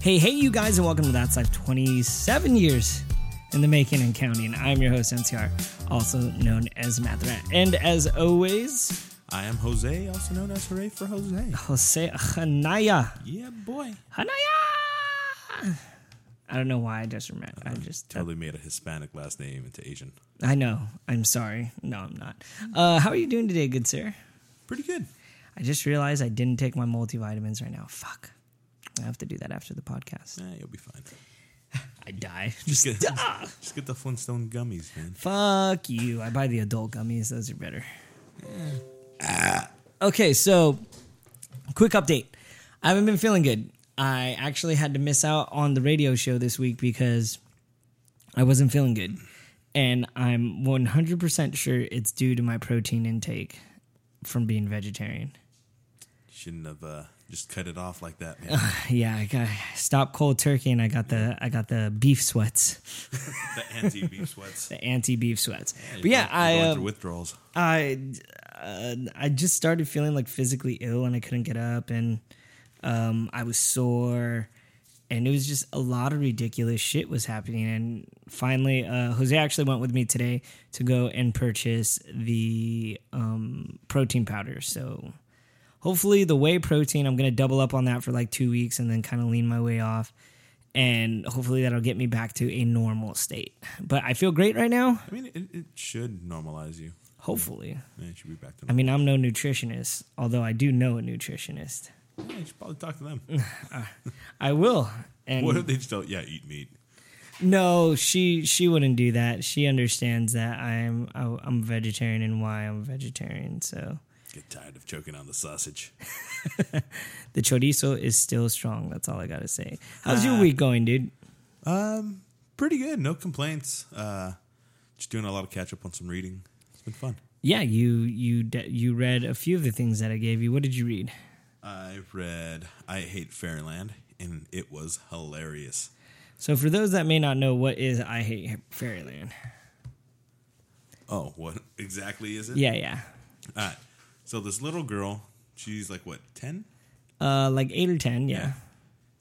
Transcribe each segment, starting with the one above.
Hey, hey, you guys, and welcome to That's Life 27 years in the making and counting. I'm your host, MTR, also known as Rat. And as always, I am Jose, also known as Hooray for Jose. Jose Hanaya. Yeah, boy. Hanaya! I don't know why I just remember. I just Totally made a Hispanic last name into Asian. I know. I'm sorry. No, I'm not. Uh, how are you doing today, good sir? Pretty good. I just realized I didn't take my multivitamins right now. Fuck. I have to do that after the podcast. Eh, you'll be fine. I die. Just get, ah! just get the Flintstone gummies, man. Fuck you. I buy the adult gummies. Those are better. Okay, so quick update. I haven't been feeling good. I actually had to miss out on the radio show this week because I wasn't feeling good. And I'm 100% sure it's due to my protein intake from being vegetarian. Shouldn't have uh, just cut it off like that, man. Yeah, I got stop cold turkey and I got the I got the beef sweats, the anti beef sweats. the anti beef sweats. You're But yeah, I uh, through withdrawals. I uh, I just started feeling like physically ill and I couldn't get up and um, I was sore and it was just a lot of ridiculous shit was happening and finally uh, Jose actually went with me today to go and purchase the um, protein powder so hopefully the whey protein I'm gonna double up on that for like two weeks and then kind of lean my way off and hopefully that'll get me back to a normal state but I feel great right now I mean, it, it should normalize you. hopefully Yeah, it should be back to I mean, I'm no nutritionist, although I do know a nutritionist. normal. Yeah, you should probably talk to them. I will. And what if they just don't, yeah, eat meat? no, she she wouldn't do that. She understands that I'm I'm a vegetarian and why I'm a vegetarian. So Get tired of choking on the sausage. the chorizo is still strong. That's all I gotta say. How's your week going, dude? Um, pretty good. No complaints. Uh, just doing a lot of catch up on some reading. It's been fun. Yeah, you you de- you read a few of the things that I gave you. What did you read? I read I Hate Fairyland, and it was hilarious. So for those that may not know, what is I Hate Fairyland? Oh, what exactly is it? Yeah, yeah. All right. So this little girl, she's like what, 10? Uh, like eight or ten. Yeah.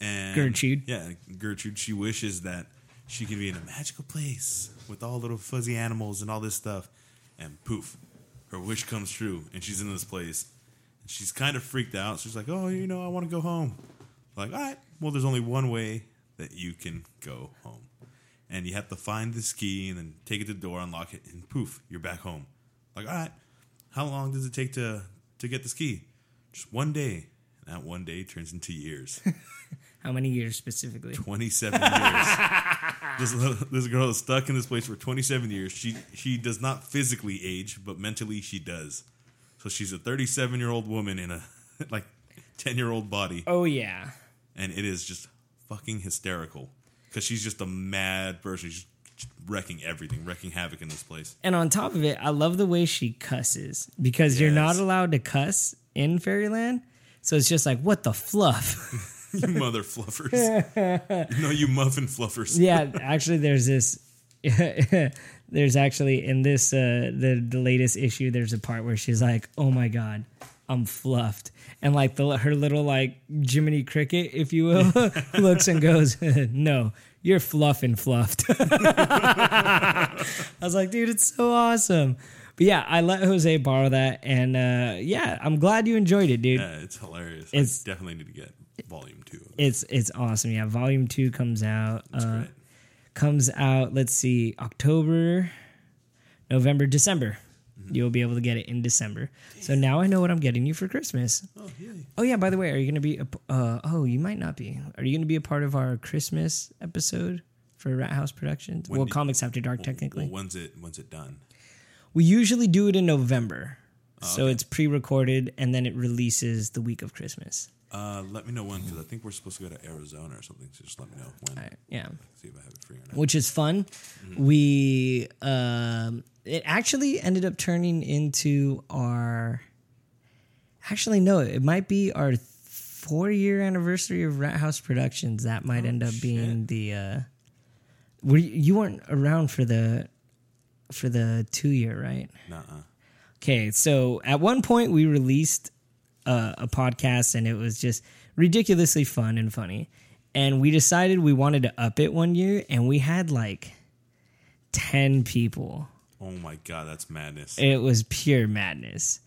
And Gertrude. Yeah, Gertrude. She wishes that she could be in a magical place with all little fuzzy animals and all this stuff. And poof, her wish comes true, and she's in this place. And she's kind of freaked out. She's like, "Oh, you know, I want to go home." Like, all right, well, there's only one way that you can go home, and you have to find the key and then take it to the door, unlock it, and poof, you're back home. Like, all right, how long does it take to to get this key? Just one day. And that one day turns into years. How many years specifically? 27 years. this, this girl is stuck in this place for 27 years. She she does not physically age, but mentally she does. So she's a 37 year old woman in a like 10 year old body, Oh yeah. and it is just fucking hysterical because she's just a mad person. She's wrecking everything, wrecking havoc in this place. And on top of it, I love the way she cusses because you're not allowed to cuss in Fairyland. So it's just like, what the fluff? You mother fluffers. no, you muffin fluffers. yeah, actually, there's this. there's actually in this uh, the the latest issue. There's a part where she's like, "Oh my god, I'm fluffed," and like the her little like Jiminy Cricket, if you will, looks and goes, "No, you're fluff and fluffed." I was like, "Dude, it's so awesome." But yeah, I let Jose borrow that, and uh, yeah, I'm glad you enjoyed it, dude. Yeah, it's hilarious. It's- I definitely need to get volume two. of. It's it's awesome. Yeah, volume two comes out. Uh, great. comes out let's see october november december Mm-hmm. you'll be able to get it in december so now i know what i'm getting you for christmas Oh, yay. oh yeah by the way are you gonna be a, uh, oh you might not be are you gonna be a part of our christmas episode for rat house productions When well comics after dark technically Well, when's it when's it done? we usually do it in november so okay. it's pre-recorded and then it releases the week of christmas Uh, let me know when because I think we're supposed to go to Arizona or something. So just let me know when. All right, yeah See if I have it free or not. which is fun. Mm-hmm. We um, it actually ended up turning into our. Actually, no, it might be our four year anniversary of Rat House Productions. That might Oh, end up being the. Uh, were you, you weren't around for the for the two year, right? Nuh-uh. Okay, so at one point we released uh, a podcast and it was just ridiculously fun and funny. And we decided we wanted to up it one year, and we had like 10 people. Oh my god, that's madness. It was pure madness.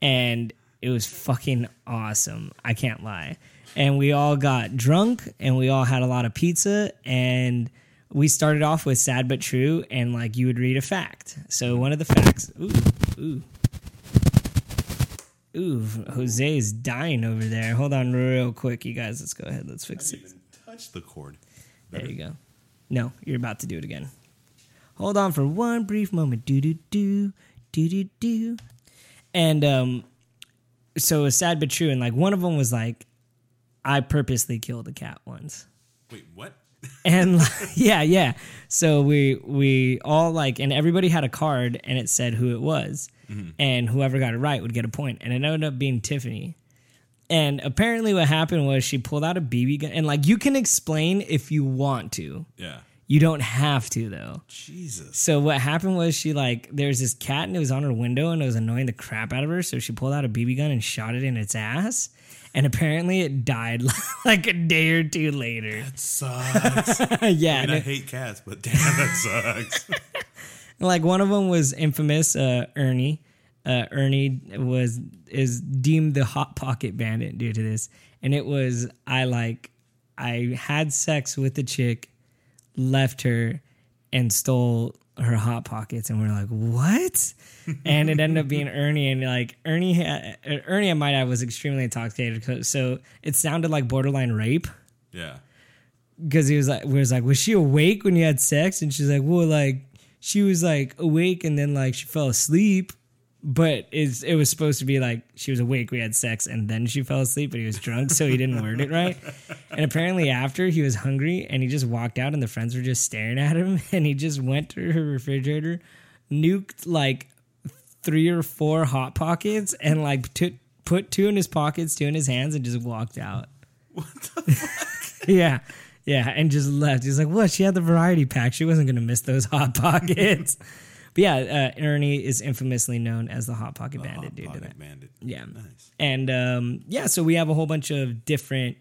And it was fucking awesome. I can't lie. And we all got drunk and we all had a lot of pizza and we started off with sad but true and like you would read a fact. So one of the facts, ooh, ooh. Ooh, Jose is dying over there. Hold on real quick, you guys. Let's go ahead. Let's fix it. Touch the cord. There you go. No, you're about to do it again. Hold on for one brief moment. Do do do do do do. And um, so it was sad but true. And like one of them was like, I purposely killed a cat once. Wait, what? And like, yeah, yeah. So we we all like, and everybody had a card, and it said who it was, Mm-hmm. and whoever got it right would get a point. And it ended up being Tiffany. And apparently, what happened was she pulled out a BB gun, and like you can explain if you want to. Yeah. You don't have to though. Jesus. So what happened was she like there's this cat and it was on her window and it was annoying the crap out of her. So she pulled out a BB gun and shot it in its ass, and apparently it died like a day or two later. That sucks. I yeah, mean, and I hate cats, but damn, that sucks. Like one of them was infamous. Uh, Ernie, uh, Ernie was is deemed the hot pocket bandit due to this, and it was I like I had sex with the chick, left her, and stole her hot pockets, and we're like, what? and it ended up being Ernie, and like Ernie, had, Ernie, I might add, was extremely intoxicated, so it sounded like borderline rape yeah. because he was like, we was like, was she awake when you had sex? And she's like, well, like she was like awake and then like she fell asleep, but it's it was supposed to be like she was awake, we had sex, and then she fell asleep, but he was drunk, so he didn't word it right. And apparently after he was hungry and he just walked out and the friends were just staring at him and he just went to her refrigerator, nuked like three or four hot pockets and like took put two in his pockets, two in his hands, and just walked out. What? yeah. Yeah. And just left. He's like, what? She had the variety pack. She wasn't going to miss those Hot Pockets. but yeah, uh, Ernie is infamously known as the Hot Pocket Bandit Hot due to Pocket that. Bandit. Yeah. Nice. And um, yeah, so we have a whole bunch of different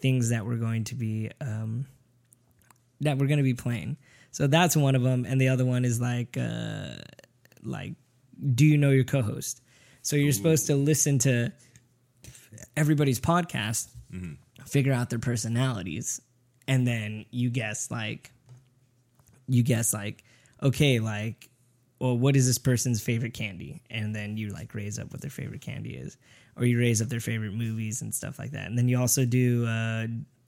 things that we're going to be um, that we're going to be playing. So that's one of them, and the other one is like uh, like do you know your co-host? So you're supposed to listen to everybody's podcast, figure out their personalities, and then you guess like you guess like okay like well what is this person's favorite candy? And then you like raise up what their favorite candy is or you raise up their favorite movies and stuff like that. And then you also do uh,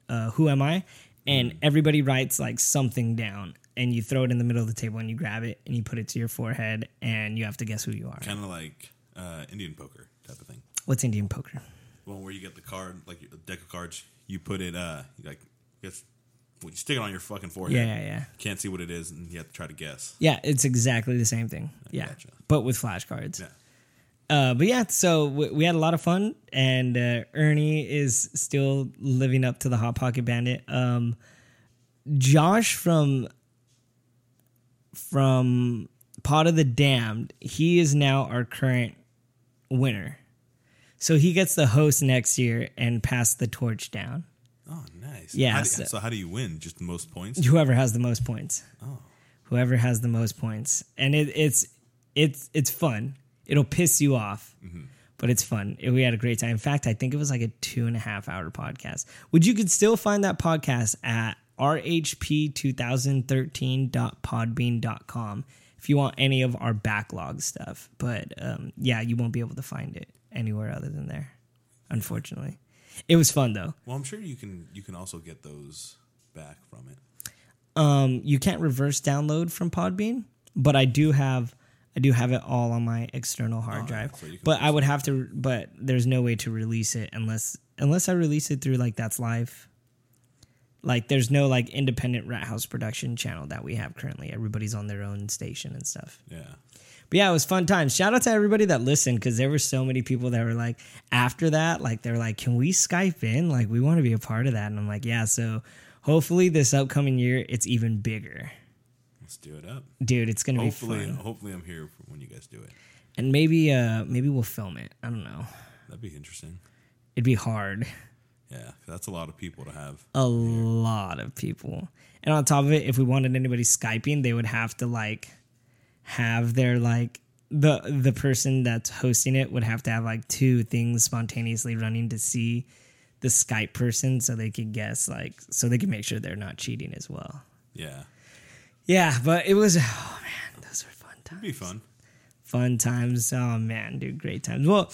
uh, who am i? And everybody writes like something down and you throw it in the middle of the table and you grab it and you put it to your forehead and you have to guess who you are. Kind of like uh, Indian poker type of thing. what's indian poker? Well where you get the card, like a deck of cards, you put it, uh, like, well, you stick it on your fucking forehead. yeah yeah yeah Can't see what it is, and you have to try to guess. yeah it's exactly the same thing yeah gotcha. but with flashcards Yeah. Uh, but yeah, so we, we had a lot of fun, and uh, Ernie is still living up to the Hot Pocket Bandit. Um, Josh from from Pot of the Damned, he is now our current winner. So he gets the host next year and pass the torch down. Nice. Yeah, How do- so- so, how do you win? Just the most points? Whoever has the most points. Oh. Whoever has the most points, and it, it's it's it's fun. It'll piss you off, but it's fun. We had a great time. In fact, I think it was like a two and a half hour podcast. Which you could still find that podcast at rhp2013.podbean.com if you want any of our backlog stuff. But um, yeah, you won't be able to find it anywhere other than there, unfortunately. It was fun though. Well, I'm sure you can you can also get those back from it. Um, you can't reverse download from Podbean, but I do have I do have it all on my external hard Oh, drive. so but I would have to but there's no way to release it unless unless I release it through like that's live. Like there's no like independent Rat House production channel that we have currently. Everybody's on their own station and stuff. Yeah. But yeah, it was fun time. Shout out to everybody that listened because there were so many people that were like, after that, like they're like, can we Skype in? Like we want to be a part of that. And I'm like, yeah. So hopefully this upcoming year it's even bigger, Let's do it up. dude. It's gonna Hopefully, be fun. hopefully I'm here for when you guys do it. And maybe, uh, maybe we'll film it. I don't know. That'd be interesting. It'd be hard. Yeah, that's a lot of people to have. A lot of people. And on top of it, if we wanted anybody Skyping, they would have to like have their like the the person that's hosting it would have to have like two things spontaneously running to see the Skype person so they could guess like so they can make sure they're not cheating as well. Yeah, Yeah, but it was oh man, those were fun times. it'd be fun. Fun times. Oh man, dude, great times. Well,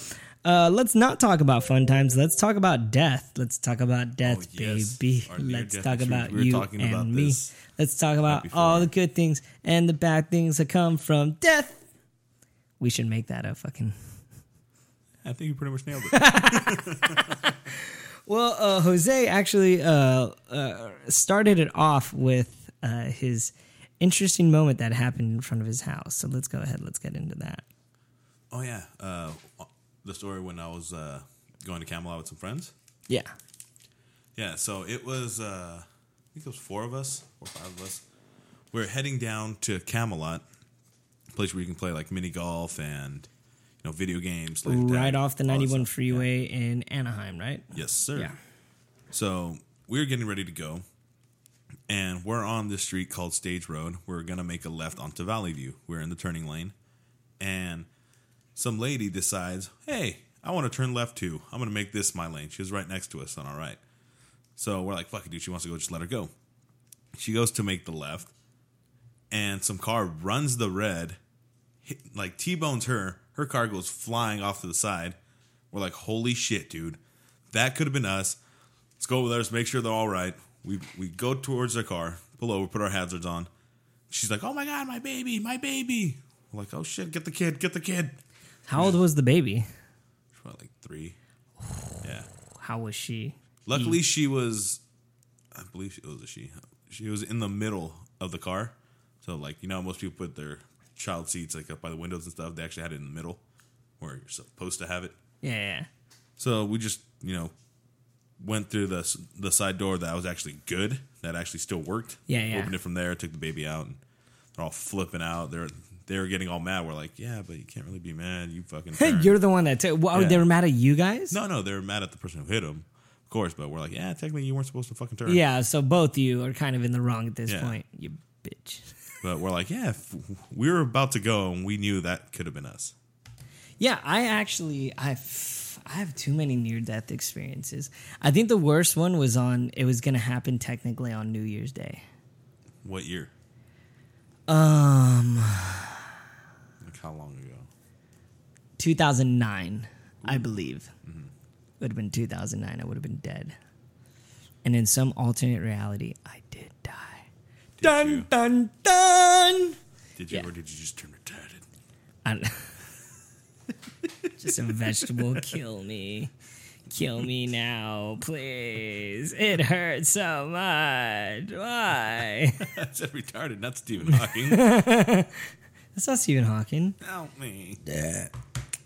uh, let's not talk about fun times. Let's talk about death. Let's talk about death, Oh, yes. baby. Our Let's talk about We you and about me. Let's talk about before. all the good things and the bad things that come from death. We should make that a fucking. I think you pretty much nailed it. Well, uh, Jose actually uh, uh, started it off with uh, his interesting moment that happened in front of his house. So let's go ahead. Let's get into that. oh yeah, uh, the story when I was uh, going to Camelot with some friends. Yeah. Yeah, so it was uh, I think it was four of us, four or five of us. We are heading down to Camelot, a place where you can play like mini golf and you know video games. Like right off the 91 stuff. freeway in Anaheim, right? Yes, sir. Yeah. So we are getting ready to go, and we're on this street called Stage Road. We're gonna make a left onto Valley View. We're in the turning lane, and some lady decides, "Hey, I want to turn left too. I'm gonna make this my lane." She was right next to us on our right, so we're like, "Fuck it, dude. She wants to go. Just let her go." She goes to make the left, and some car runs the red, hit, like T-bones her. Her car goes flying off to the side. We're like, "Holy shit, dude! That could have been us." Let's go over there. Let's make sure they're all right. We we go towards their car, pull over, put our hazards on. She's like, "Oh my god, my baby, my baby!" We're like, "Oh shit, get the kid, get the kid." How old was the baby? Probably like three. Yeah. How was she? Luckily, she was, I believe it was a she. She was in the middle of the car, so like you know, most people put their child seats like up by the windows and stuff. They actually had it in the middle, where you're supposed to have it. Yeah, yeah. So we just, you know, went through the the side door that was actually good, that actually still worked. Yeah, yeah. Opened it from there, took the baby out, and they're all flipping out. They're they were getting all mad. We're like, yeah, but you can't really be mad. You fucking. turned." You're the one that took. Well, Yeah. They were mad at you guys. no, no, they were mad at the person who hit him, of course. But we're like, yeah, technically you weren't supposed to fucking turn. Yeah, so both you are kind of in the wrong at this Yeah. point. You bitch. But we're like, yeah, we were about to go, and we knew that could have been us. Yeah, I actually I've I have too many near death experiences. I think the worst one was on it was gonna happen technically on New Year's Day. What year? Um Like how long ago? 2009, I believe. Mm-hmm. Would have been 2009. I would have been dead. And in some alternate reality, I did die. Did dun you? dun dun. Did you, Yeah. or did you just turn retarded? I- Just a vegetable. Kill me. Kill me now, please. It hurts so much. Why? I said retarded, not Stephen Hawking. That's not Stephen Hawking. Help me.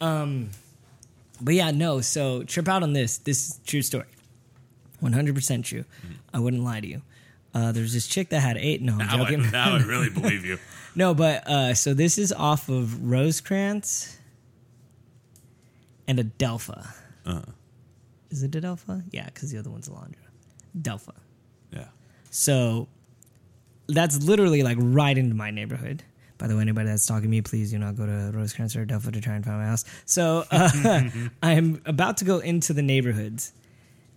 But yeah, no. So trip out on this. This is true story. One hundred percent true. I wouldn't lie to you. Uh, there's this chick that had eight. No, I'm Now I, now I really believe you. no, but uh, so this is off of Rosecrans and Adelpha. Uh-huh. Is it Adelpha? Yeah, because the other one's Alondra. Delpha. yeah. So that's literally like right into my neighborhood. By the way, anybody that's talking to me, please do not go to Rosecrans or Delphi to try and find my house. So uh, I'm about to go into the neighborhoods,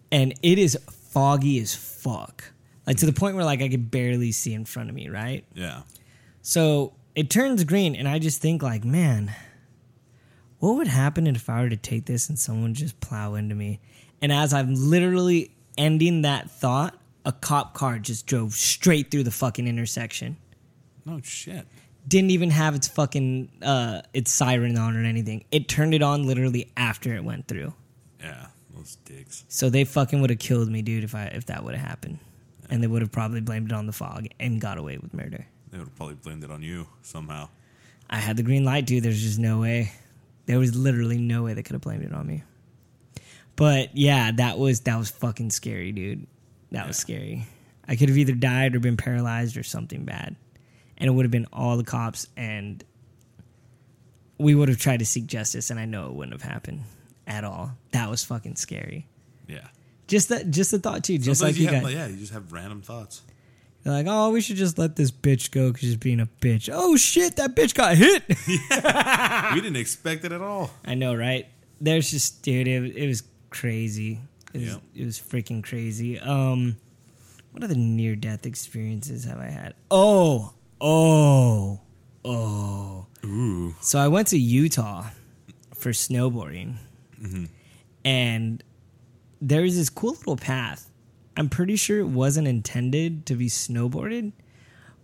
and it is foggy as fuck. Like to the point where like I could barely see in front of me, right? Yeah. So it turns green, and I just think like, man, what would happen if I were to take this and someone just plow into me? And as I'm literally ending that thought, a cop car just drove straight through the fucking intersection. No shit. Didn't even have its fucking uh its siren on or anything. It turned it on literally after it went through. Yeah. Those dicks. So they fucking would have killed me, dude, if I if that would have happened. And they would have probably blamed it on the fog and got away with murder. They would have probably blamed it on you somehow. I had the green light, dude. There's just no way. There was literally no way they could have blamed it on me. But yeah, that was that was fucking scary, dude. That was scary. I could have either died or been paralyzed or something bad. And it would have been all the cops and we would have tried to seek justice and I know it wouldn't have happened at all. That was fucking scary. Yeah. Just that, just the thought too. Just Sometimes like you have, got, like, yeah, you just have random thoughts. You're like, oh, we should just let this bitch go because she's being a bitch. Oh shit, that bitch got hit. we didn't expect it at all. I know, right? There's just, dude, it, it was crazy. It was, Yep. it was freaking crazy. Um, what other near death experiences have I had? Oh, oh, oh. Ooh. So I went to Utah for snowboarding, mm-hmm. and there was this cool little path. I'm pretty sure it wasn't intended to be snowboarded,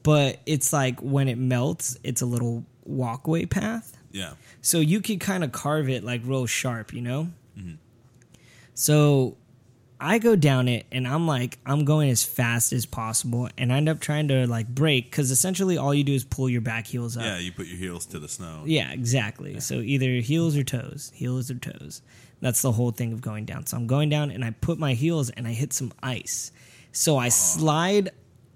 but it's like when it melts, it's a little walkway path. Yeah. So you could kind of carve it like real sharp, you know? Mm-hmm. So I go down it and I'm like, I'm going as fast as possible and I end up trying to like break because essentially all you do is pull your back heels up. Yeah, you put your heels to the snow. Yeah, exactly. So either heels or toes, heels or toes. That's the whole thing of going down. So I'm going down and I put my heels and I hit some ice. So I uh-huh. slide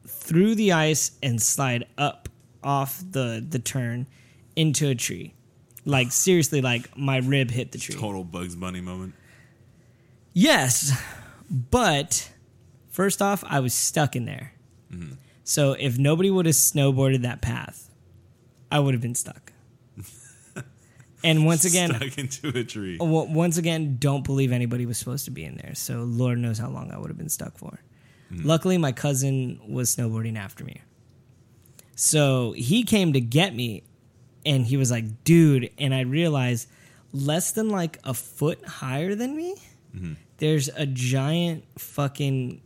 through the ice and slide up off the the turn into a tree. Like seriously, like my rib hit the tree. Total Bugs Bunny moment. Yes, but first off, I was stuck in there. So if nobody would have snowboarded that path, I would have been stuck. and once again, stuck into a tree. once again, don't believe anybody was supposed to be in there. So Lord knows how long I would have been stuck for. Hmm. Luckily, my cousin was snowboarding after me. So he came to get me and he was like, dude. And I realized less than like a foot higher than me, mm-hmm. There's a giant fucking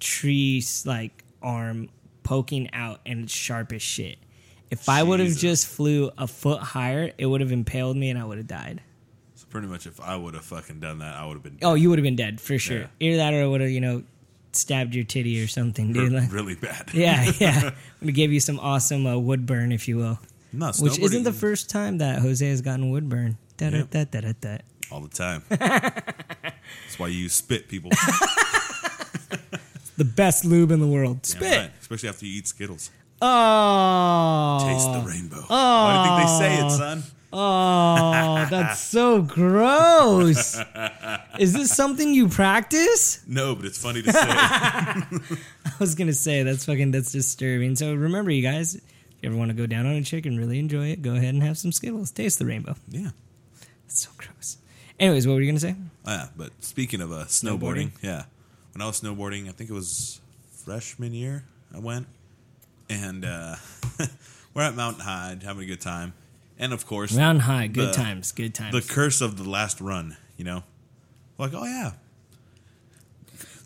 tree like arm poking out and it's sharp as shit. If I would have just flew a foot higher, it would have impaled me and I would have died. So pretty much, if I would have fucking done that, I would have been Oh, you would have been dead for sure. Yeah. Either that or I would have, you know, stabbed your titty or something, dude. Like, really bad. yeah, yeah. Would have gave you some awesome uh, wood burn, if you will. No, Which isn't the first time that Jose has gotten wood burn. Da da da da da. all the time. That's why you use spit, people. The best lube in the world. Damn Spit. right. Especially after you eat Skittles. Oh. Taste the rainbow. Why do you think they say it, son? Oh, that's so gross. Is this something you practice? No, but it's funny to say. I was gonna say that's fucking that's disturbing. So remember, you guys, if you ever want to go down on a chick and really enjoy it, go ahead and have some Skittles. Taste the rainbow. yeah. That's so gross. Anyways, what were you gonna say? Yeah, but speaking of uh, snowboarding, yeah, when I was snowboarding, I think it was freshman year. I went, and uh, we're at Mountain High having a good time, and of course, Mountain high, good the- times, good times. the curse of the last run. You know, like oh yeah,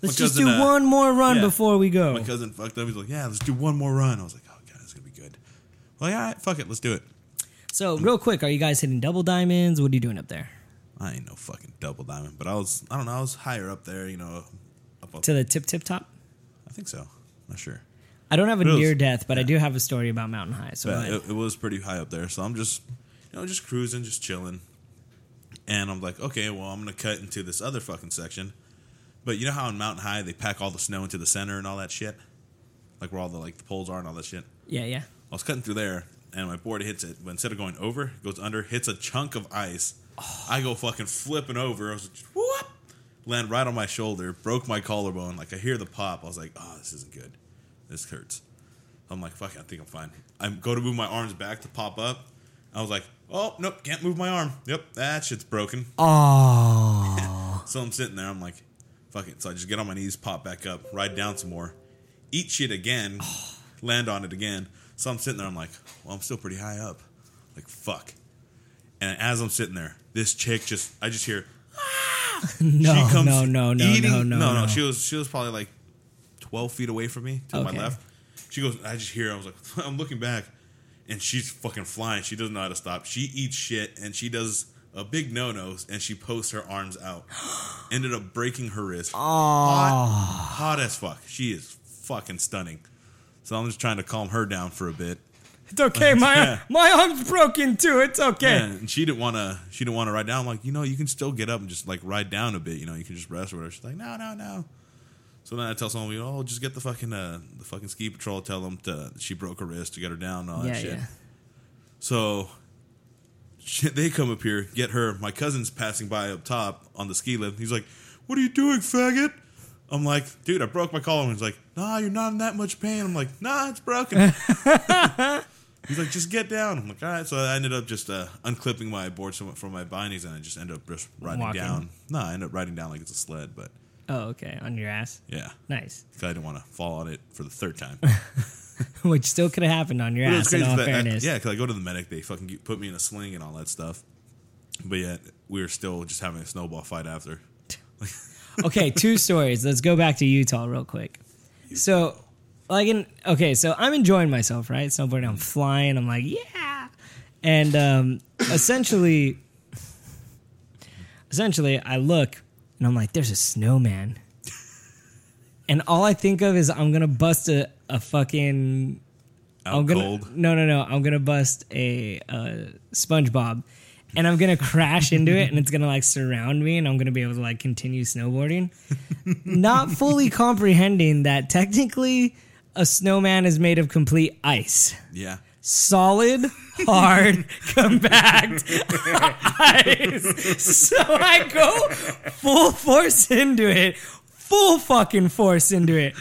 Let's just do uh, one more run yeah. before we go. my cousin fucked up. He's like, yeah, let's do one more run. I was like, oh god, it's gonna be good. Well, yeah, all right, fuck it, let's do it. So, real quick, are you guys hitting double diamonds? What are you doing up there? I ain't no fucking double diamond, but I was, I don't know, I was higher up there. You know, up, up To the tip, tip top? I think so. Not sure. I don't have a It was- near death, but I do have a story about Mountain High. So, it, it was pretty high up there. So I'm just, you know, just cruising, just chilling. And I'm like, okay, well, I'm going to cut into this other fucking section. But you know how in Mountain High they pack all the snow into the center and all that shit? Like where all the like the poles are and all that shit. yeah, yeah. I was cutting through there and my board hits it, but instead of going over, it goes under, hits a chunk of ice. I go fucking flipping over. I was like, whoop! Land right on my shoulder, broke my collarbone. Like I hear the pop. I was like, oh, this isn't good. This hurts. I'm like, fuck it, I think I'm fine. I go to move my arms back to pop up. I was like, oh, nope, can't move my arm. Yep, that shit's broken. Oh. So I'm sitting there, I'm like, fuck it. So I just get on my knees, pop back up, ride down some more, eat shit again, land on it again. So I'm sitting there, I'm like, well, I'm still pretty high up. Like, fuck. And as I'm sitting there, this chick just, I just hear, ah! no, she comes no, no, no, eating- no, no, no, She was, she was probably like 12 feet away from me to my left. She goes, I just hear, I was like, I'm looking back, and she's fucking flying. She doesn't know how to stop. She eats shit, and she does a big no no, and she posts her arms out. Ended up breaking her wrist. Hot, hot as fuck. She is fucking stunning. So I'm just trying to calm her down for a bit. It's okay. My Yeah. my arm's broken too. It's okay. Yeah, and she didn't want to. She didn't want to ride down. I'm like, you know, you can still get up and just like ride down a bit. You know, you can just rest or whatever. She's like, no, no, no. So then I tell someone, you know, oh, just get the fucking uh, the fucking ski patrol. Tell them to she broke her wrist to get her down and all that Yeah, shit. yeah. So shit, they come up here, get her. My cousin's passing by up top on the ski lift. He's like, "What are you doing, faggot?" I'm like, dude, I broke my collarbone. He's like, nah, you're not in that much pain. I'm like, nah, it's broken. He's like, just get down. I'm like, all right. So I ended up just uh, unclipping my board from from my bindings, and I just ended up just riding Walking. down. No, I ended up riding down like it's a sled, but Oh, okay, on your ass. yeah, Nice. 'Cause I didn't want to fall on it for the third time. Which still could have happened on your But it ass. was In all that- I- fairness. yeah, because I go to the medic, they fucking get- put me in a sling and all that stuff. But yet we were still just having a snowball fight after. okay, two stories. Let's go back to Utah real quick. So, like, in okay, so I'm enjoying myself, right? Snowboarding, I'm flying. I'm like, yeah, and um, essentially, essentially, I look and I'm like, there's a snowman, and all I think of is I'm gonna bust a, a fucking. Out I'm gonna cold. no no no. I'm gonna bust a, uh SpongeBob, and I'm gonna crash into it, and it's gonna like surround me, and I'm gonna be able to like continue snowboarding. Not fully comprehending that technically a snowman is made of complete ice, Yeah. solid, hard, compact ice. So I go full force into it. Full fucking force into it.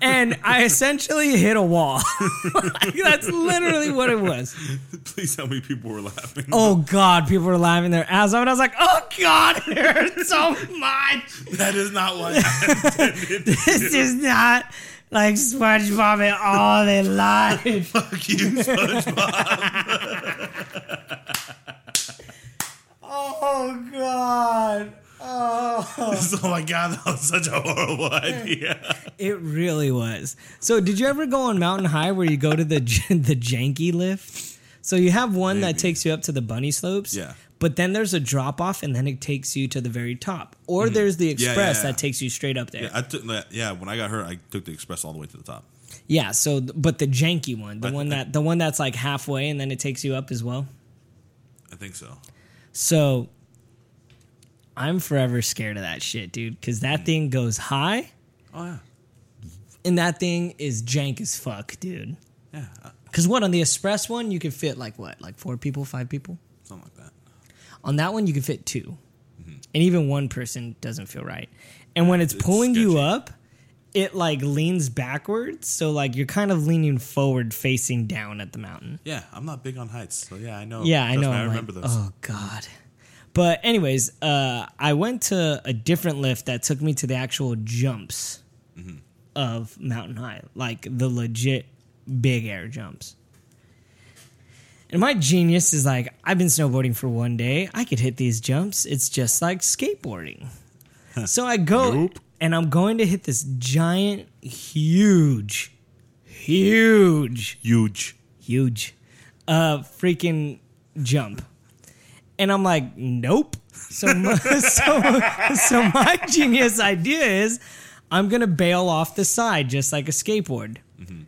And I essentially hit a wall. Like, that's literally what it was. Please tell me people were laughing. Oh God, people were laughing their ass off, and I was like, "Oh God, it hurts so much. That is not what happened. This is not like SpongeBob in all in life." Fuck you, SpongeBob. Oh God. Oh, oh my god, that was such a horrible idea. it really was. So, did you ever go on Mountain High where you go to the the janky lift? So you have one that takes you up to the bunny slopes. Yeah. But then there's a drop off, and then it takes you to the very top. Or there's the Mm-hmm. yeah, express yeah. that takes you straight up there. Yeah, I took that. Yeah, when I got hurt, I took the express all the way to the top. Yeah, so but the janky one, the But- one that the one that's like halfway and then it takes you up as well. I think so. So I'm forever scared of that shit, dude, cuz that thing goes high Oh yeah, and that thing is jank as fuck, dude. yeah, Cuz what on the express one you could fit like what? Like 4 people, 5 people? Something like that. On that one you can fit 2. And even one person doesn't feel right. And when it's, It's pulling you up, it like leans backwards, so like you're kind of leaning forward facing down at the mountain. Yeah, I'm not big on heights, so yeah, I know. Yeah, I know. I remember like, those. Oh God. But anyways, uh, I went to a different lift that took me to the actual jumps Mm-hmm. of Mountain High, like the legit big air jumps. And my genius is like, I've been snowboarding for one day. I could hit these jumps. It's just like skateboarding. so I go Nope. and I'm going to hit this giant, huge, huge Huge. huge uh freaking jump and i'm like nope so my, so, so my genius idea is i'm gonna bail off the side just like a skateboard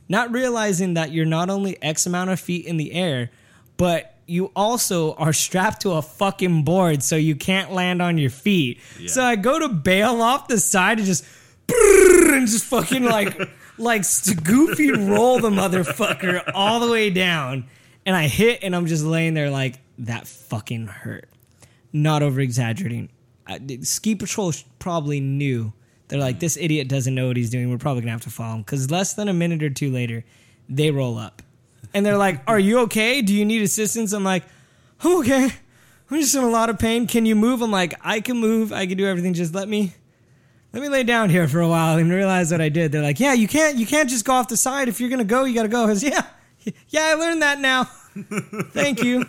not realizing that you're not only x amount of feet in the air but you also are strapped to a fucking board so you can't land on your feet. So i go to bail off the side and just and just fucking like like goofy roll the motherfucker all the way down. And i hit and i'm just laying there like that fucking hurt. Not over exaggerating ski patrol probably knew. They're like mm. this idiot doesn't know what he's doing. We're probably gonna have to follow him. Because less than a minute or two later they roll up and they're like are you okay do you need assistance i'm like i'm okay i'm just in a lot of pain can you move i'm like i can move i can do everything just let me let me lay down here for a while and realize what I did. They're like, yeah, you can't, you can't just go off the side. If you're gonna go, you gotta go. I was, yeah, yeah, I learned that now. Thank you.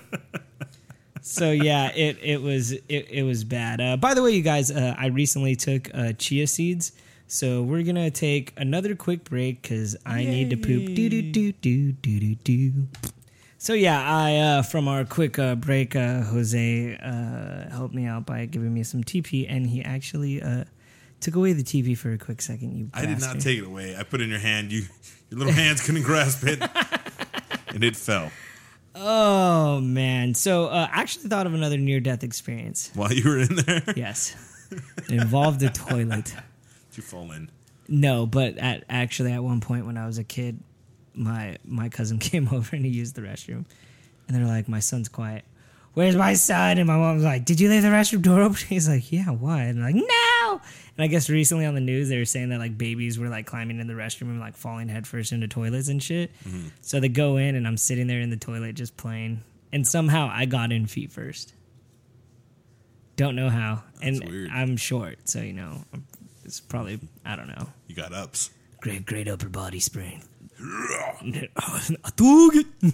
So yeah, it it was it, it was bad. Uh, by the way, you guys, uh, I recently took uh, chia seeds, so we're gonna take another quick break because I need to poop. Do do do do do do do. So yeah, I uh, from our quick uh, break, uh, Jose uh, helped me out by giving me some TP, and he actually uh, took away the TP for a quick second. You, I did not take it away. I put it in your hand. You, your little hands couldn't grasp it, and it fell Oh man! So uh, I actually thought of another near-death experience. while you were in there. Yes, it involved a toilet. You fall in? No, but at actually at one point when I was a kid, my my cousin came over and he used the restroom, and they're like, "My son's quiet. Where's my son?" And my mom's like, "Did you leave the restroom door open?" He's like, "Yeah, why?" And I'm like, "No!" And I guess recently on the news they were saying that like babies were like climbing in the restroom and like falling headfirst into toilets and shit. Mm-hmm. So they go in and I'm sitting there in the toilet just playing, and somehow I got in feet first. Don't know how, That's and weird. I'm short, so you know it's probably I don't know. You got ups. Great, great upper body strength. I took it.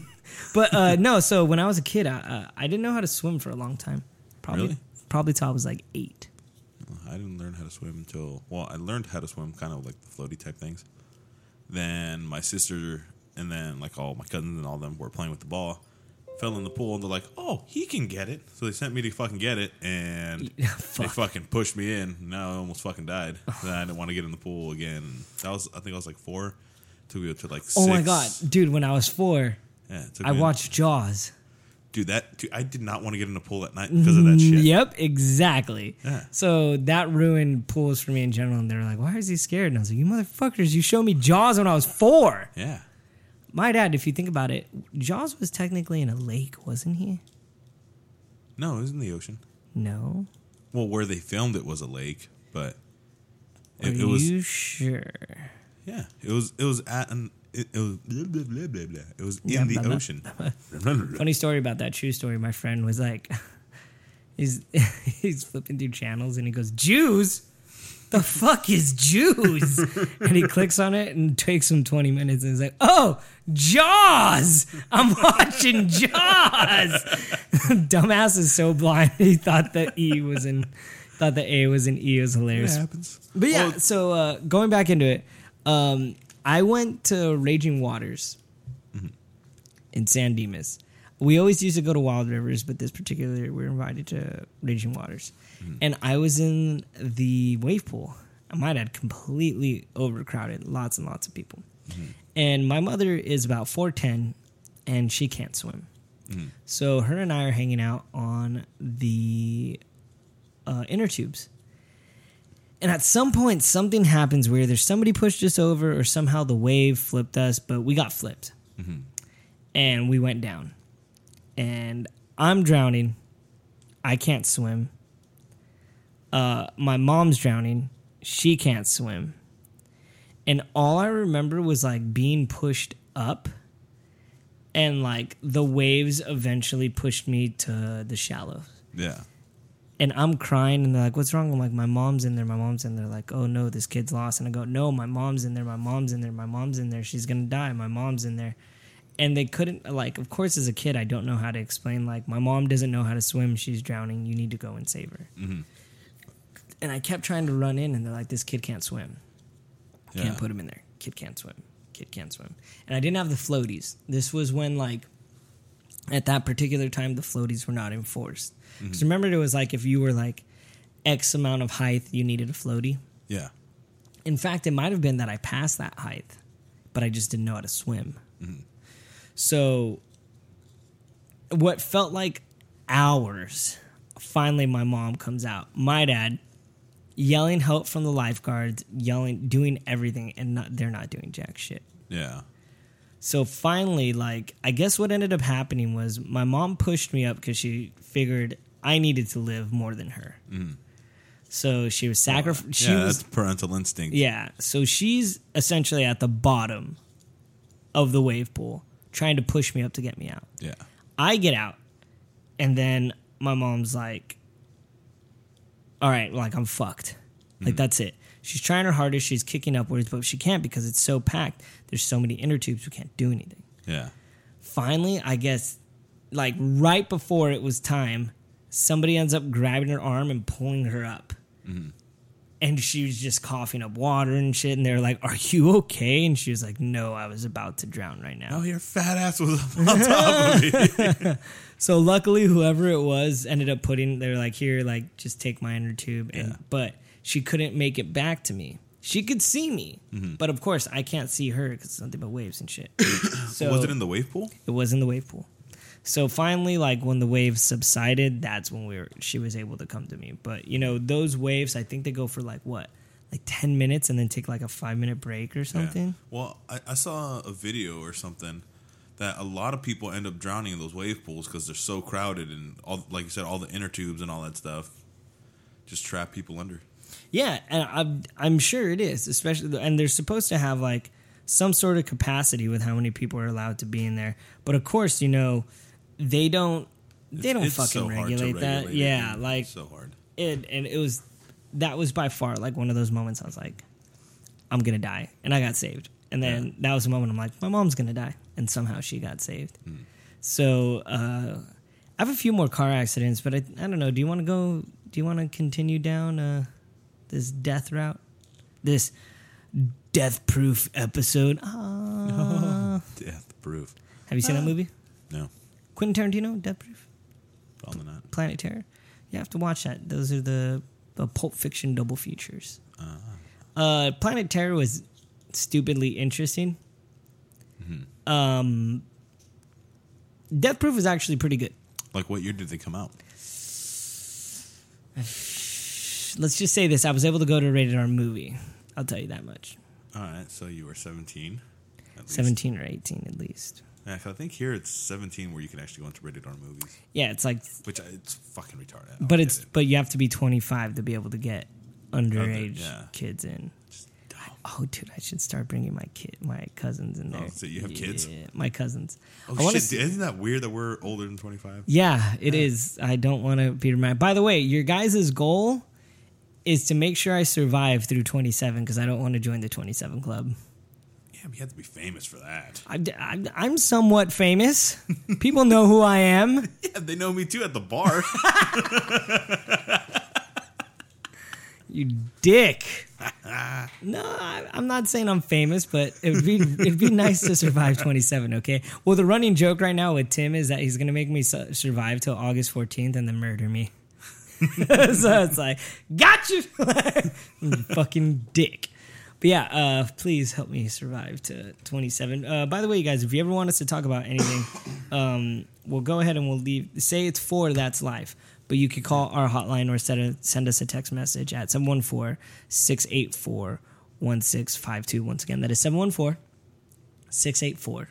but uh, no, so when I was a kid, I, uh, I didn't know how to swim for a long time. Probably, Really? probably till I was like eight. I didn't learn how to swim until well, I learned how to swim kind of like the floaty type things. Then my sister and then like all my cousins and all them were playing with the ball, fell in the pool and they're like, "Oh, he can get it." So they sent me to fucking get it, and they fucking pushed me in. Now I almost fucking died. then I didn't want to get in the pool again. That was I think I was like four. Took me up to like six. Oh my god, dude! When I was four, Yeah, I watched Jaws. Dude, that dude, I did not want to get in the pool at night because of that mm, shit. Yep, exactly. Yeah. So that ruined pools for me in general. And they were like, "Why is he scared?" And I was like, "You motherfuckers! You showed me Jaws when I was four. Yeah. My dad, if you think about it, Jaws was technically in a lake, wasn't he? No, it was in the ocean. No. Well, where they filmed it was a lake, but Are it, it was you sure? yeah, it was it was at an it, it was blah, blah, blah, blah, blah. it was in Yeah, the blah, blah. ocean. Funny story about that true story. My friend was like, he's he's flipping through channels and he goes, Jews? The fuck is Jews? and he clicks on it and takes him 20 minutes and he's like, oh, Jaws! I'm watching Jaws! Dumbass is so blind. He thought that E was in, thought the A was in E. It was hilarious. It happens. But yeah, Well, so uh, going back into it, um, I went to Raging Waters in San Dimas. We always used to go to Wild Rivers, but this particular year we were invited to Raging Waters, Mm. and I was in the wave pool. I might add completely overcrowded, lots and lots of people. Mm-hmm. And my mother is about four ten, and she can't swim. Mm. So her and I are hanging out on the uh, inner tubes. And at some point, something happens where there's somebody pushed us over, or somehow the wave flipped us, but we got flipped, mm-hmm. and we went down. And I'm drowning. I can't swim. Uh, my mom's drowning. She can't swim. And all I remember was like being pushed up, and like the waves eventually pushed me to the shallows Yeah. and I'm crying, and they're like, "What's wrong?" I'm like, "My mom's in there. My mom's in there." Like, "Oh no, this kid's lost." And I go, "No, my mom's in there. My mom's in there. My mom's in there. She's gonna die. My mom's in there." And they couldn't like. Of course, as a kid, I don't know how to explain. Like, my mom doesn't know how to swim. She's drowning. You need to go and save her. And I kept trying to run in, and they're like, "This kid can't swim. Yeah. Can't put him in there. Kid can't swim. Kid can't swim." And I didn't have the floaties. This was when like at that particular time the floaties were not enforced. Mm-hmm. Because remember, it was like if you were like X amount of height, you needed a floaty. Yeah. In fact, it might have been that I passed that height, but I just didn't know how to swim. Mm-hmm. So, what felt like hours, finally, my mom comes out. My dad yelling help from the lifeguards, yelling, doing everything, and not, they're not doing jack shit. Yeah. So finally, like, I guess what ended up happening was my mom pushed me up because she figured I needed to live more than her. Mm-hmm. So she was sacrificing. she yeah, was that's parental instinct. yeah. So she's essentially at the bottom of the wave pool, trying to push me up to get me out. Yeah. I get out, and then my mom's like, "All right, like I'm fucked. Like mm. that's it." She's trying her hardest. She's kicking upwards, but she can't because it's so packed. There's so many inner tubes. We can't do anything. Yeah. Finally, I guess, like right before it was time, somebody ends up grabbing her arm and pulling her up. Mm-hmm. And she was just coughing up water and shit. And they're like, "Are you okay?" And she was like, "No, I was about to drown right now." Oh, your fat ass was up on top of me. So luckily, whoever it was ended up putting. They're like, "Here, like, just take my inner tube." And Yeah. but she couldn't make it back to me. She could see me, Mm-hmm. but of course, I can't see her because it's nothing but waves and shit. so was it in the wave pool? It was in the wave pool. So finally, like when the waves subsided, that's when we were. She was able to come to me. But you know, those waves, I think they go for like what, like ten minutes, and then take like a five minute break or something. Yeah. Well, I, I saw a video or something that a lot of people end up drowning in those wave pools because they're so crowded and all, like you said, all the inner tubes and all that stuff just trap people under. Yeah, and I'm I'm sure it is, especially and they're supposed to have like some sort of capacity with how many people are allowed to be in there. But of course, you know, they don't they don't It's fucking so regulate that. regulate it, yeah, like so hard. it and it was that was by far like one of those moments I was like, I'm gonna die, and I got saved. And then Yeah. that was a moment I'm like, my mom's gonna die, and somehow she got saved. Hmm. So uh, I have a few more car accidents, but I, I don't know. Do you want to go? Do you want to continue down uh, this death route? This death proof episode. Ah. Death proof. have you seen that movie? No, Quentin Tarantino, Death Proof, probably not. Planet Terror. You have to watch that. Those are the, the Pulp Fiction double features. Uh, Uh, Planet Terror was stupidly interesting. Um, Death Proof is actually pretty good. like, what year did they come out? Let's just say this: I was able to go to a rated R movie. I'll tell you that much. All right, so you were 17. Seventeen or eighteen, at least. Yeah, 'cause I think here it's 17 where you can actually go into rated R movies, Yeah, it's like, which I, it's fucking retarded. I don't but get it's it. but you have to be twenty five to be able to get underage yeah. kids in. Just dumb. Oh, dude, I should start bringing my kid, my cousins in Oh, there. so you have kids? Yeah, my cousins. Oh wanna shit! Isn't that weird that we're older than 25? Yeah, it is. I don't want to be reminded. By the way, your guys' goal is to make sure I survive through 27 because I don't want to join the 27 club. Yeah, but you have to be famous for that. I, am somewhat famous. People know who I am. Yeah, they know me too at the bar. You dick. no, I, I'm not saying I'm famous, but it would be it'd be nice to survive 27. Okay. Well, the running joke right now with Tim is that he's gonna make me su- survive till August 14th and then murder me. so it's like, got You fucking dick. But yeah, uh, please help me survive to 27. Uh, by the way, you guys, if you ever want us to talk about anything, um, we'll go ahead and we'll leave. Say it's four, that's life. But you could call our hotline or send, a, send us a text message at 714 684 1652. Once again, that is 714 684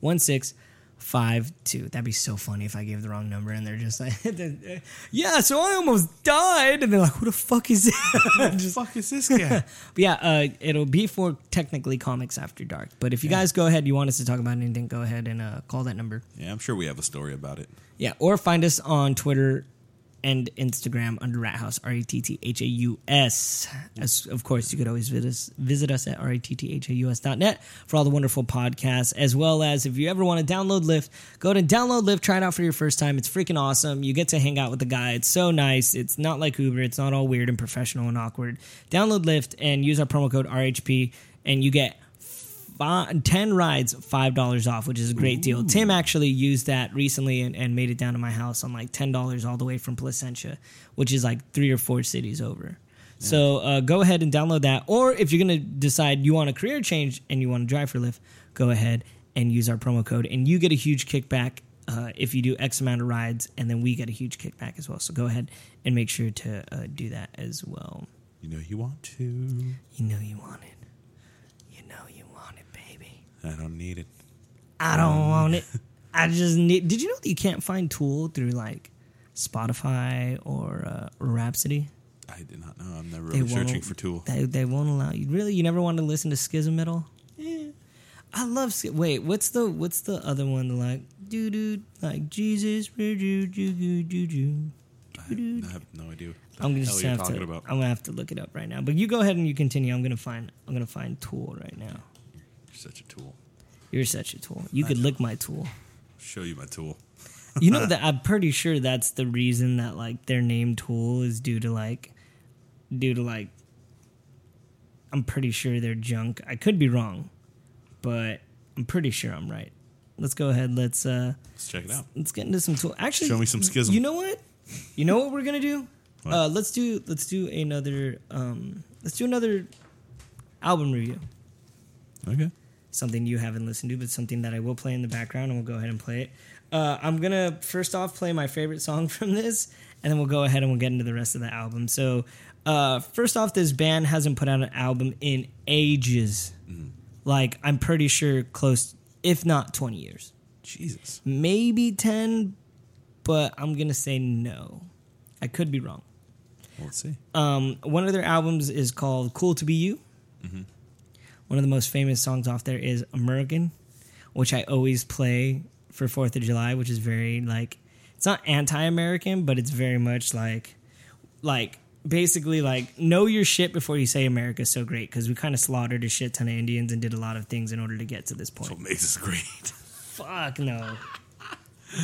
1652. That'd be so funny if I gave the wrong number and they're just like, yeah, so I almost died. And they're like, who the fuck is it? Just fuck is this guy? But yeah, uh, it'll be for technically comics after dark. But if you guys go ahead, you want us to talk about anything, go ahead and uh, call that number. yeah, I'm sure we have a story about it. Yeah, or find us on Twitter and Instagram under Rat House R A T T H A U S. As of course, you could always visit us visit us at ratthaus.net for all the wonderful podcasts, as well as if you ever want to download Lyft, go to download Lyft, try it out for your first time. It's freaking awesome. You get to hang out with the guy. It's so nice. It's not like Uber. It's not all weird and professional and awkward. Download Lyft and use our promo code RHP, and you get five, 10 rides $5 off which is a great deal. Tim actually used that recently and, and made it down to my house on like $10 all the way from placentia which is like three or four cities over. So uh, go ahead and download that. Or if you're going to decide you want a career change and you want to drive for lyft go ahead and use our promo code and you get a huge kickback uh, if you do x amount of rides and then we get a huge kickback as well. So go ahead and make sure to uh, do that as well. You know you want to. you know you want it you know you want it baby I don't need it. I don't want it. I just need. Did you know that you can't find Tool through like Spotify or uh, Rhapsody? I did not know. I'm never really searching for Tool. They they won't allow you. Really, you never want to listen to Schism Metal? Yeah. I love. Wait, what's the what's the other one? Like doo doo like Jesus. doo doo doo doo doo. I, have no idea. I'm gonna have to. about. I'm gonna have to look it up right now. But you go ahead and you continue. I'm gonna find. I'm gonna find Tool right now. You're such a tool. You're such a tool. You could lick my tool. Show you my tool. You know that I'm pretty sure that's the reason that like their name Tool is due to like due to like I'm pretty sure they're junk. I could be wrong, but I'm pretty sure I'm right. Let's go ahead. Let's uh Let's check it out. let's get into some tool. Actually, Show me some schism. You know what? You know what we're gonna do? Uh, let's do let's do another um let's do another album review. Okay. Something you haven't listened to, but something that I will play in the background, and we'll go ahead and play it. Uh, I'm gonna first off play my favorite song from this, and then we'll go ahead and we'll get into the rest of the album. So, uh, first off, this band hasn't put out an album in ages. Like I'm pretty sure close, if not 20 years, Jesus. maybe 10, but I'm gonna say no. I could be wrong. Let's see. Um, one of their albums is called "Cool to Be You." One of the most famous songs off there is "American," which I always play for Fourth of July, which is very like it's not anti-American, but it's very much like like basically like know your shit before you say America's so great because we kind of slaughtered a shit ton of Indians and did a lot of things in order to get to this point. That's what makes us great. Fuck no.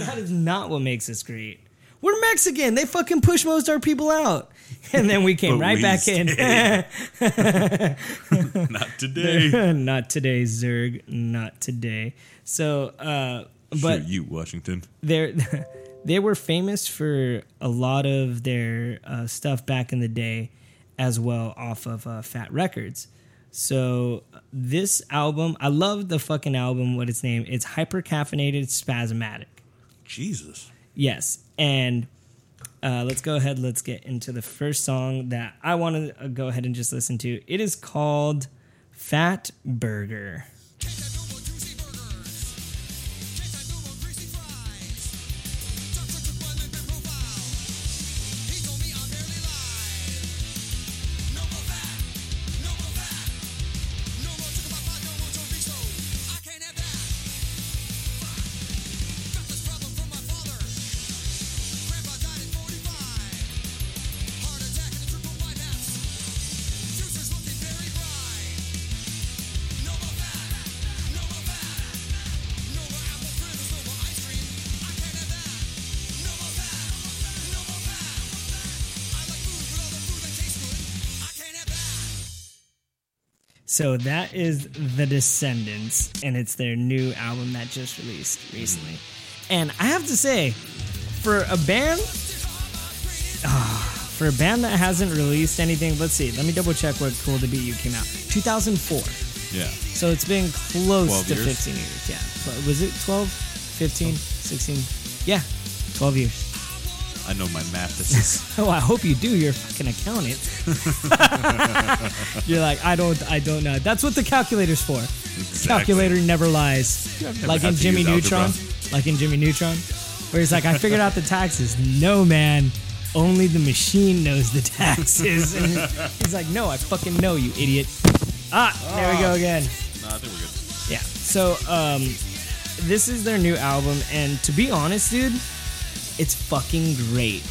That is not what makes us great. We're Mexican. They fucking push most of our people out. And then we came right we back in. Not today. not today, Zerg. Not today. So, uh, but you, Washington. they're they were famous for a lot of their uh, stuff back in the day as well off of uh, Fat Records. So this album, I love the fucking album. What its name? It's hyper caffeinated, spasmatic. Jesus. Yes, and uh, let's go ahead. Let's get into the first song that I want to uh, go ahead and just listen to. It is called "Fat Burger." So that is The Descendents, and it's their new album that just released recently. And I have to say, for a band, ah, for a band that hasn't released anything, let's see. Let me double check what Cool to Be You came out. 2004. Yeah. So it's been close to years? 15 years. Yeah. Was it 12, 15, 16? Yeah, 12 years. I know my math. This is Oh, I hope you do. You're a fucking accountant. You're like, I don't, I don't know. That's what the calculator's for. Exactly. Calculator never lies. never Like in Jimmy Neutron. Like in Jimmy Neutron, where he's like, I figured out the taxes. No, man. Only the machine knows the taxes. And he's like, No, I fucking know, you idiot. Ah, there we go again. no, I think we're good. Yeah. So, um, this is their new album, and to be honest, dude, it's fucking great.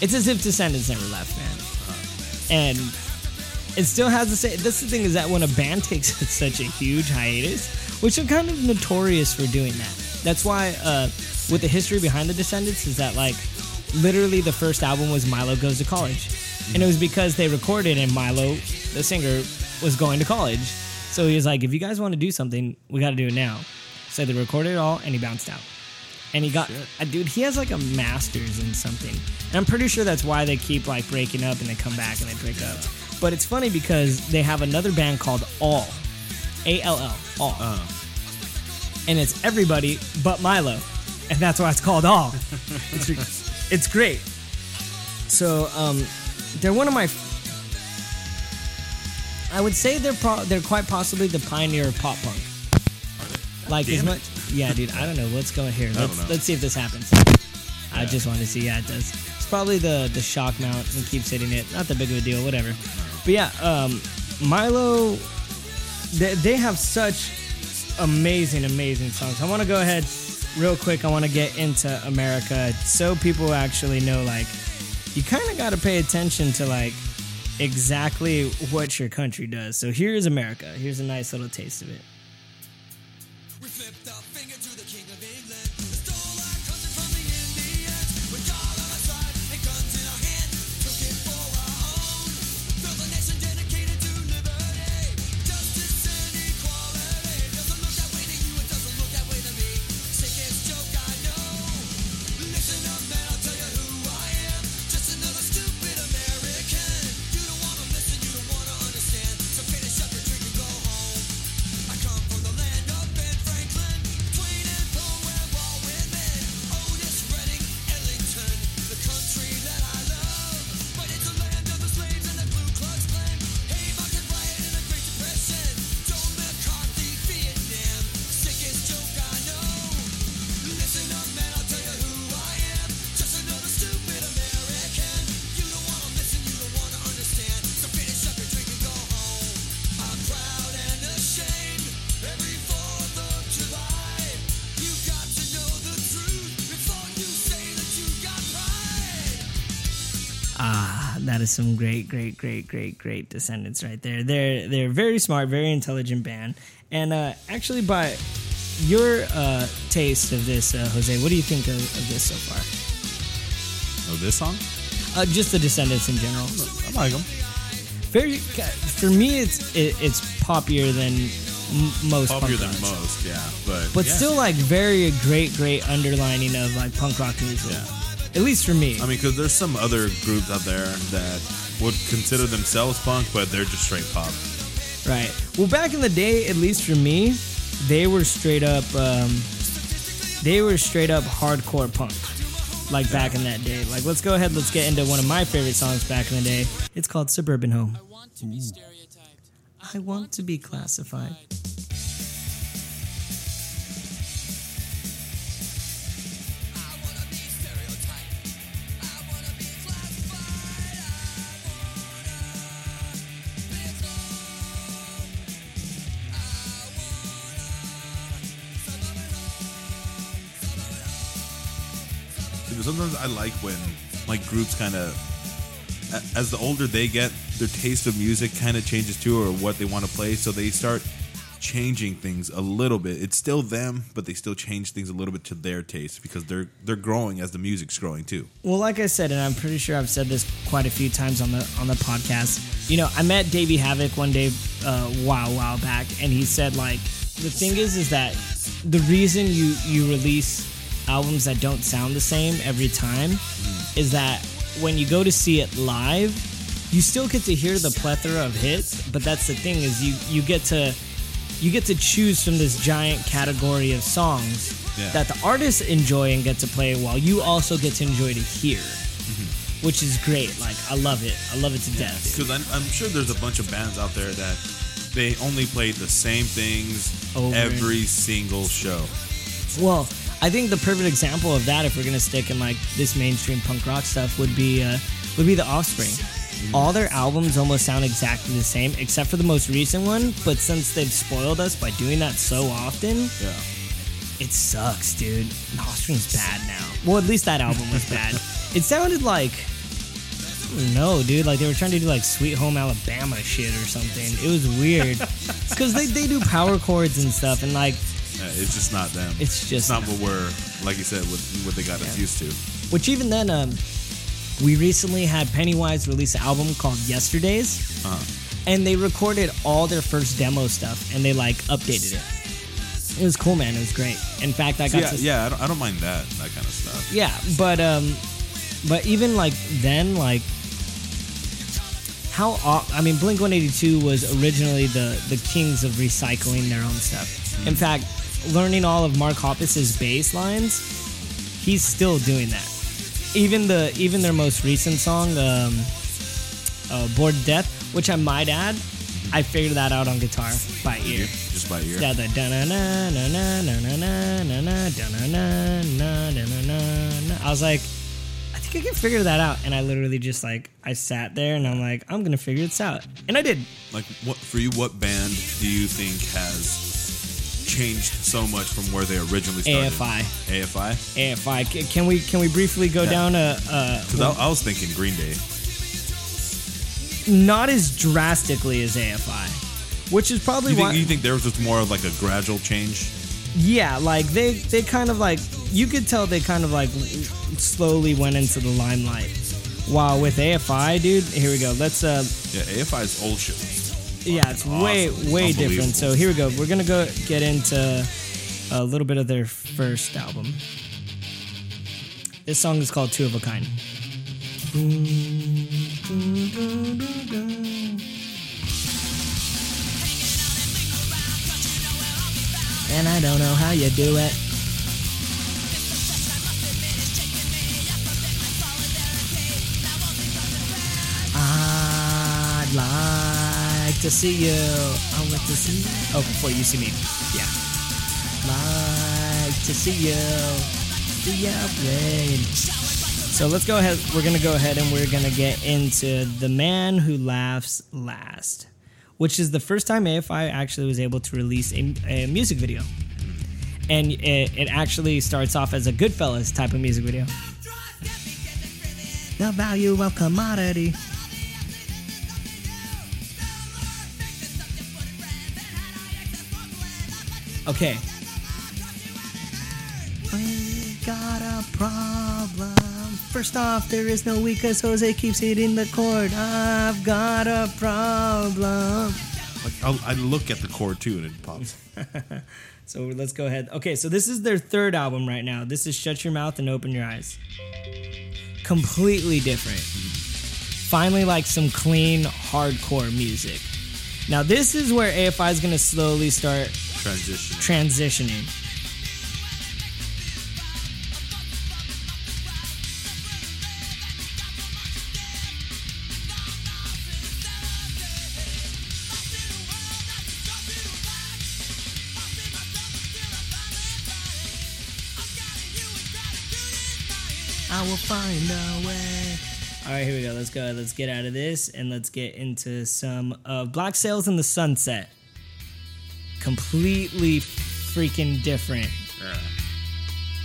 It's as if Descendents never left, man. And it still has the same. That's the thing is that when a band takes such a huge hiatus, which are kind of notorious for doing that. That's why, uh, with the history behind the Descendents, is that like literally the first album was Milo Goes to College, and it was because they recorded and Milo, the singer, was going to college. So he was like, if you guys want to do something, we got to do it now. So they recorded it all, and he bounced out. And he got, Shit. uh, dude, he has like a master's in something. And I'm pretty sure that's why they keep like breaking up and they come back and they break up. But it's funny because they have another band called All, A L L, All. Uh, And it's everybody but Milo. And that's why it's called All. it's, it's great. So, um, they're one of my. I would say they're pro- they're quite possibly the pioneer of pop punk. Like as Damn much, yeah, dude. I don't know what's going here. Let's let's see if this happens. I just wanted to see. Yeah, it does. It's probably the the shock mount and keeps hitting it. Not that big of a deal. Whatever. But yeah, um, Milo. They, they have such amazing, amazing songs. I want to go ahead real quick. I want to get into America so people actually know. Like, you kind of got to pay attention to like exactly what your country does. So here's America. Here's a nice little taste of it. Is some great, great, great, great, great descendents right there. They're they're very smart, very intelligent band. And uh, actually, by your uh, taste of this, uh, Jose, what do you think of, of this so far? Oh, this song? Uh, just the descendents in general. I like them. Very for me, it's it, it's poppier than m- most. Punk than most, yeah. But but yeah. still like very great, great underlining of like punk rock music. Yeah. At least for me. I mean, because there's some other groups out there that would consider themselves punk, but they're just straight pop. Right. Well, back in the day, at least for me, they were straight up. Um, they were straight up hardcore punk. Like back in that day. Like, let's go ahead. Let's get into one of my favorite songs back in the day. It's called "Suburban Home." I want to be stereotyped. I want to be classified. Sometimes I like when like groups kind of, as the older they get, their taste of music kind of changes too, or what they want to play. So they start changing things a little bit. It's still them, but they still change things a little bit to their taste because they're they're growing as the music's growing too. Well, like I said, and I'm pretty sure I've said this quite a few times on the on the podcast. You know, I met Davey Havok one day, uh, while while back, and he said like the thing is, is that the reason you you release albums that don't sound the same every time is that when you go to see it live, you still get to hear the plethora of hits. But that's the thing is you you get to you get to choose from this giant category of songs Yeah. that the artists enjoy and get to play while you also get to enjoy to hear mm-hmm. which is great like i love it i love it to death. Because I'm, I'm sure there's a bunch of bands out there that they only played the same things Over every single show. well i think the perfect example of that if we're gonna stick in like this mainstream punk rock stuff would be uh would be the offspring all their albums almost sound exactly the same except for the most recent one but since they've spoiled us by doing that so often Yeah. It sucks, dude. The Offspring's bad now. Well, at least that album was bad. it sounded like no, dude. Like they were trying to do like Sweet Home Alabama shit or something. It was weird because they, they do power chords and stuff, and like it's just not them. It's just not not. what we're like you said what what they got us used to. which even then, um, we recently had Pennywise release an album called Yesterdays, Uh-huh. and they recorded all their first demo stuff and they like updated it. It was cool, man. It was great. In fact, I got Yeah, to yeah, I don't, I don't mind that that kind of stuff. Yeah, but um, but even like then, like how I mean, Blink One Eighty Two was originally the the kings of recycling their own stuff. In fact, learning all of Mark Hoppus's bass lines, he's still doing that. Even the even their most recent song, um, uh, "Bored Death," which I might add, I figured that out on guitar by ear. Just by ear. Yeah, the da na na na na na na na na na da na na na na na na na. I was like, I think I can figure that out, and I literally just like I sat there and I'm like, I'm gonna figure this out, and I did. Like what for you? What band do you think has changed so much from where they originally started? AFI. AFI. AFI. C- Can we can we briefly go Yeah. down a, a Because I, I was thinking Green Day. not as drastically as AFI, which is probably You think, why. you think there was just more of like a gradual change? Yeah, like they they kind of like you could tell they kind of like slowly went into the limelight. While with AFI, dude, here we go. Let's uh Yeah, AFI's old shit. Yeah, it's fucking way way different. So here we go. We're gonna go get into a little bit of their first album. This song is called Two of a Kind. And I don't know how you do it. I'd like to see you. I want to see you. Oh, before you see me. Yeah. Like to see you. The outrage. So let's go ahead. We're going to go ahead and we're going to get into The Man Who Laughs Last, which is the first time AFI actually was able to release a, a music video. And it, it actually starts off as a Goodfellas type of music video. the value of commodity. Okay. We got a problem. First off, there is no we because Jose keeps hitting the cord. I've got a problem. Like I'll, I look at the cord too, and it pops. So let's go ahead. Okay, so this is their third album right now. This is Shut Your Mouth and Open Your Eyes. Completely different. Finally, like some clean, hardcore music. Now, this is where AFI is going to slowly start Transition. transitioning. I will find a way. All right, here we go. Let's go. Let's get out of this and let's get into some of Black Sails in the Sunset. Completely freaking different. yeah.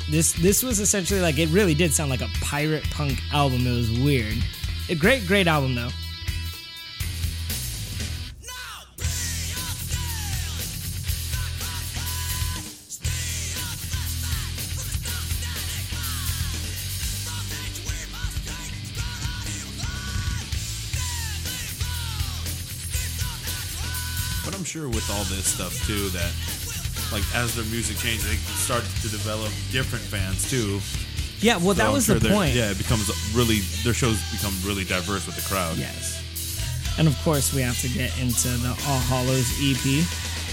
This this was essentially like it really did sound like a pirate punk album. It was weird. A great great album though. With all this stuff too, that like as their music changes, they start to develop different fans too. Yeah, well So that I'm was sure the point. Yeah, it becomes really their shows become really diverse with the crowd. Yes. And of course, we have to get into the All Hallows EP,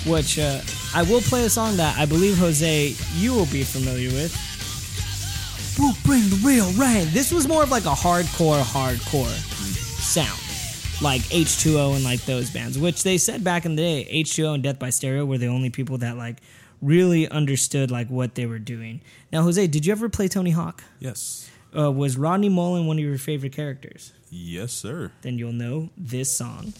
which uh, I will play a song that I believe, Jose, you will be familiar with. We'll bring the real rain. This was more of like a hardcore, hardcore sound. Like H2O and like those bands, which they said back in the day, H2O and Death by Stereo were the only people that like really understood like what they were doing. Now, Jose, did you ever play Tony Hawk? Yes. Uh, was Rodney Mullen one of your favorite characters? Yes, sir. then you'll know this song.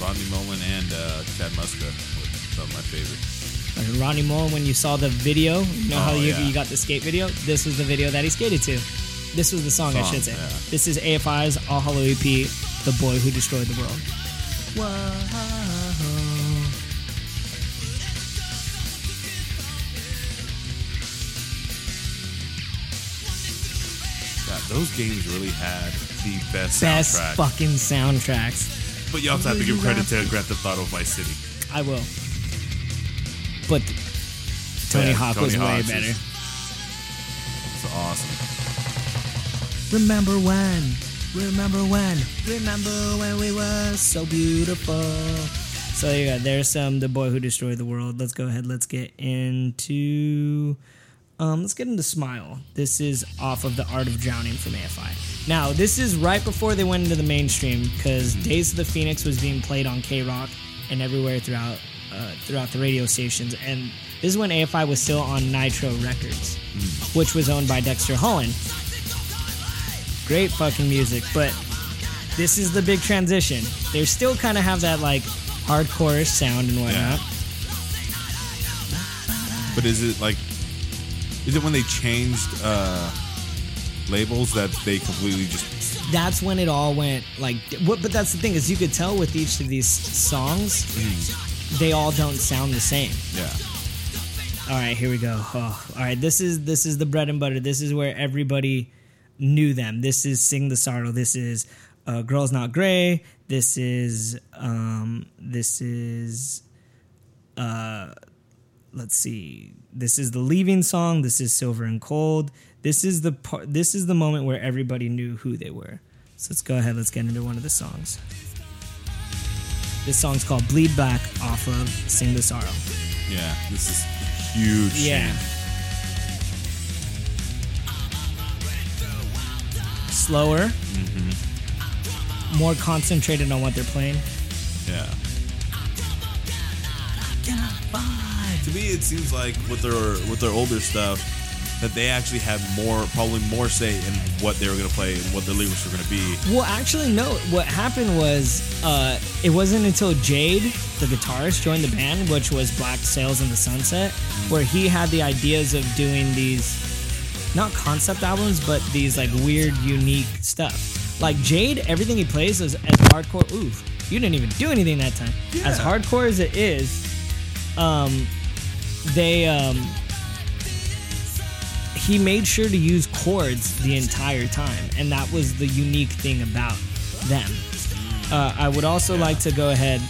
Rodney Mullen and uh, Chad Muska were some of my favorites. Like Ronnie Mullen, when you saw the video, you know how Oh, you, yeah. you got the skate video? This was the video that he skated to. This was the song, I should say. yeah. This is AFI's All Hallow EP, The Boy Who Destroyed the World. Whoa. Those games really had the best, Best soundtrack. fucking soundtracks. but you also have to give credit to Grand Theft Auto Vice City. I will. But Tony Yeah, Hawk Tony was way better. It's awesome. Remember when? Remember when? Remember when we were so beautiful? So there you go. There's some the boy who destroyed the world. Let's go ahead. Let's get into um let's get into Smile. This is off of the Art of Drowning from AFI. Now, this is right before they went into the mainstream because Days of the Phoenix was being played on K Rock and everywhere throughout uh, throughout the radio stations. And this is when AFI was still on Nitro Records, which was owned by Dexter Holland great fucking music, but this is the big transition. They still kind of have that like hardcore sound and whatnot. But is it like, is it when they changed uh, labels that they completely just That's when it all went like. What? But that's the thing is you could tell with each of these songs, they all don't sound the same. yeah All right, here we go. Oh, all right, this is this is the bread and butter. This is where everybody knew them. This is Sing the Sorrow. This is uh, Girls Not Gray. This is um, this is uh, let's see. This is the Leaving song. This is Silver and Cold. This is the part. This is the moment where everybody knew who they were. So let's go ahead. Let's get into one of the songs. This song's called "Bleed Black" off of "Sing the Sorrow." yeah this is huge Yeah. Slower, more concentrated on what they're playing. yeah to me it seems like with their with their older stuff that they actually had more probably more say in what they were going to play and what the lyrics were going to be Well, actually, no. What happened was uh, it wasn't until Jade, the guitarist, joined the band, which was Black Sails in the Sunset, where he had the ideas of doing these not concept albums, but these like weird, unique stuff. Like Jade, everything he plays is as hardcore. Oof, you didn't even do anything that time. As hardcore as it is, um, they um, he made sure to use chords the entire time, and that was the unique thing about them. Uh, I would also like to go ahead.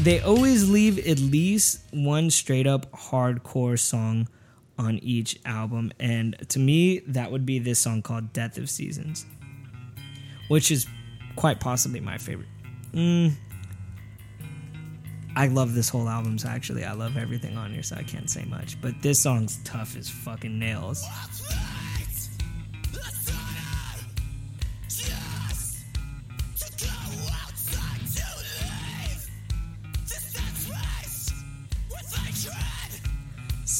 They always leave at least one straight up hardcore song on each album, and to me, that would be this song called "Death of Seasons," which is quite possibly my favorite. Mm. I love this whole album, so actually, I love everything on here, so I can't say much. But this song's tough as fucking nails.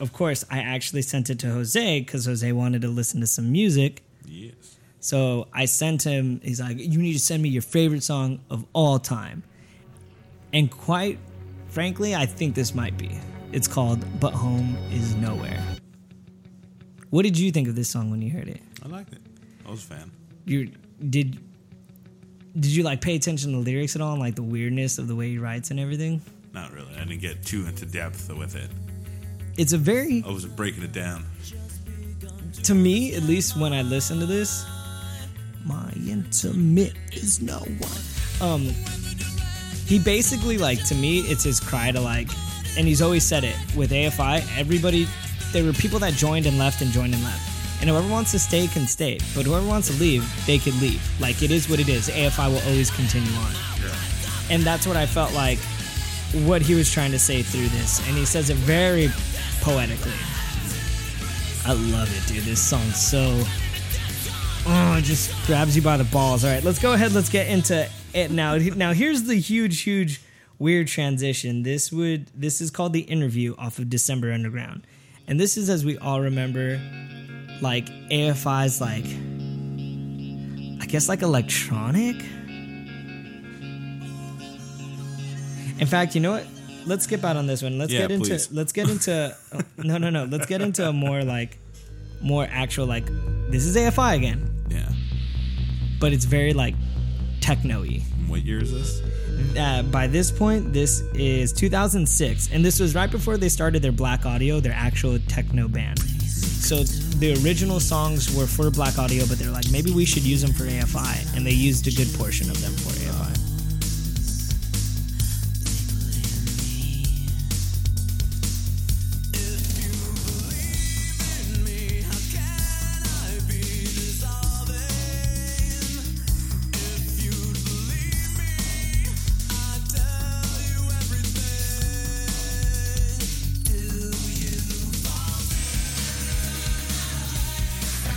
Of course, I actually sent it to Jose because Jose wanted to listen to some music. Yes. So I sent him, he's like, You need to send me your favorite song of all time. And quite frankly, I think this might be. It's called But Home Is Nowhere. What did you think of this song when you heard it? I liked it. I was a fan. You did did you like pay attention to the lyrics at all and like the weirdness of the way he writes and everything? Not really. I didn't get too into depth with it. It's a very I was breaking it down. to me, at least when I listen to this, my intimate is no one. Um, he basically like to me, it's his cry to like, and he's always said it with AFI. Everybody, there were people that joined and left and joined and left, and whoever wants to stay can stay, but whoever wants to leave, they can leave. Like it is what it is. AFI will always continue on Yeah. and that's what I felt like what he was trying to say through this, and he says it very poetically. I love it, dude. This song's so oh, it just grabs you by the balls. All right, let's go ahead. Let's get into it now. Now, here's the huge, huge, weird transition. This would this is called the interview off of December Underground, and this is as we all remember, like AFI's like. I guess like electronic. In fact, you know what? Let's skip out on this one. Let's Yeah, get into please. let's get into oh, no no no. Let's get into a more like more actual like this is AFI again, Yeah. but it's very like techno-y. What year is this? Uh, by this point, this is 2006, and this was right before they started their Blaqk Audio, their actual techno band. So the original songs were for Blaqk Audio, but they're like, maybe we should use them for AFI, and they used a good portion of them for AFI.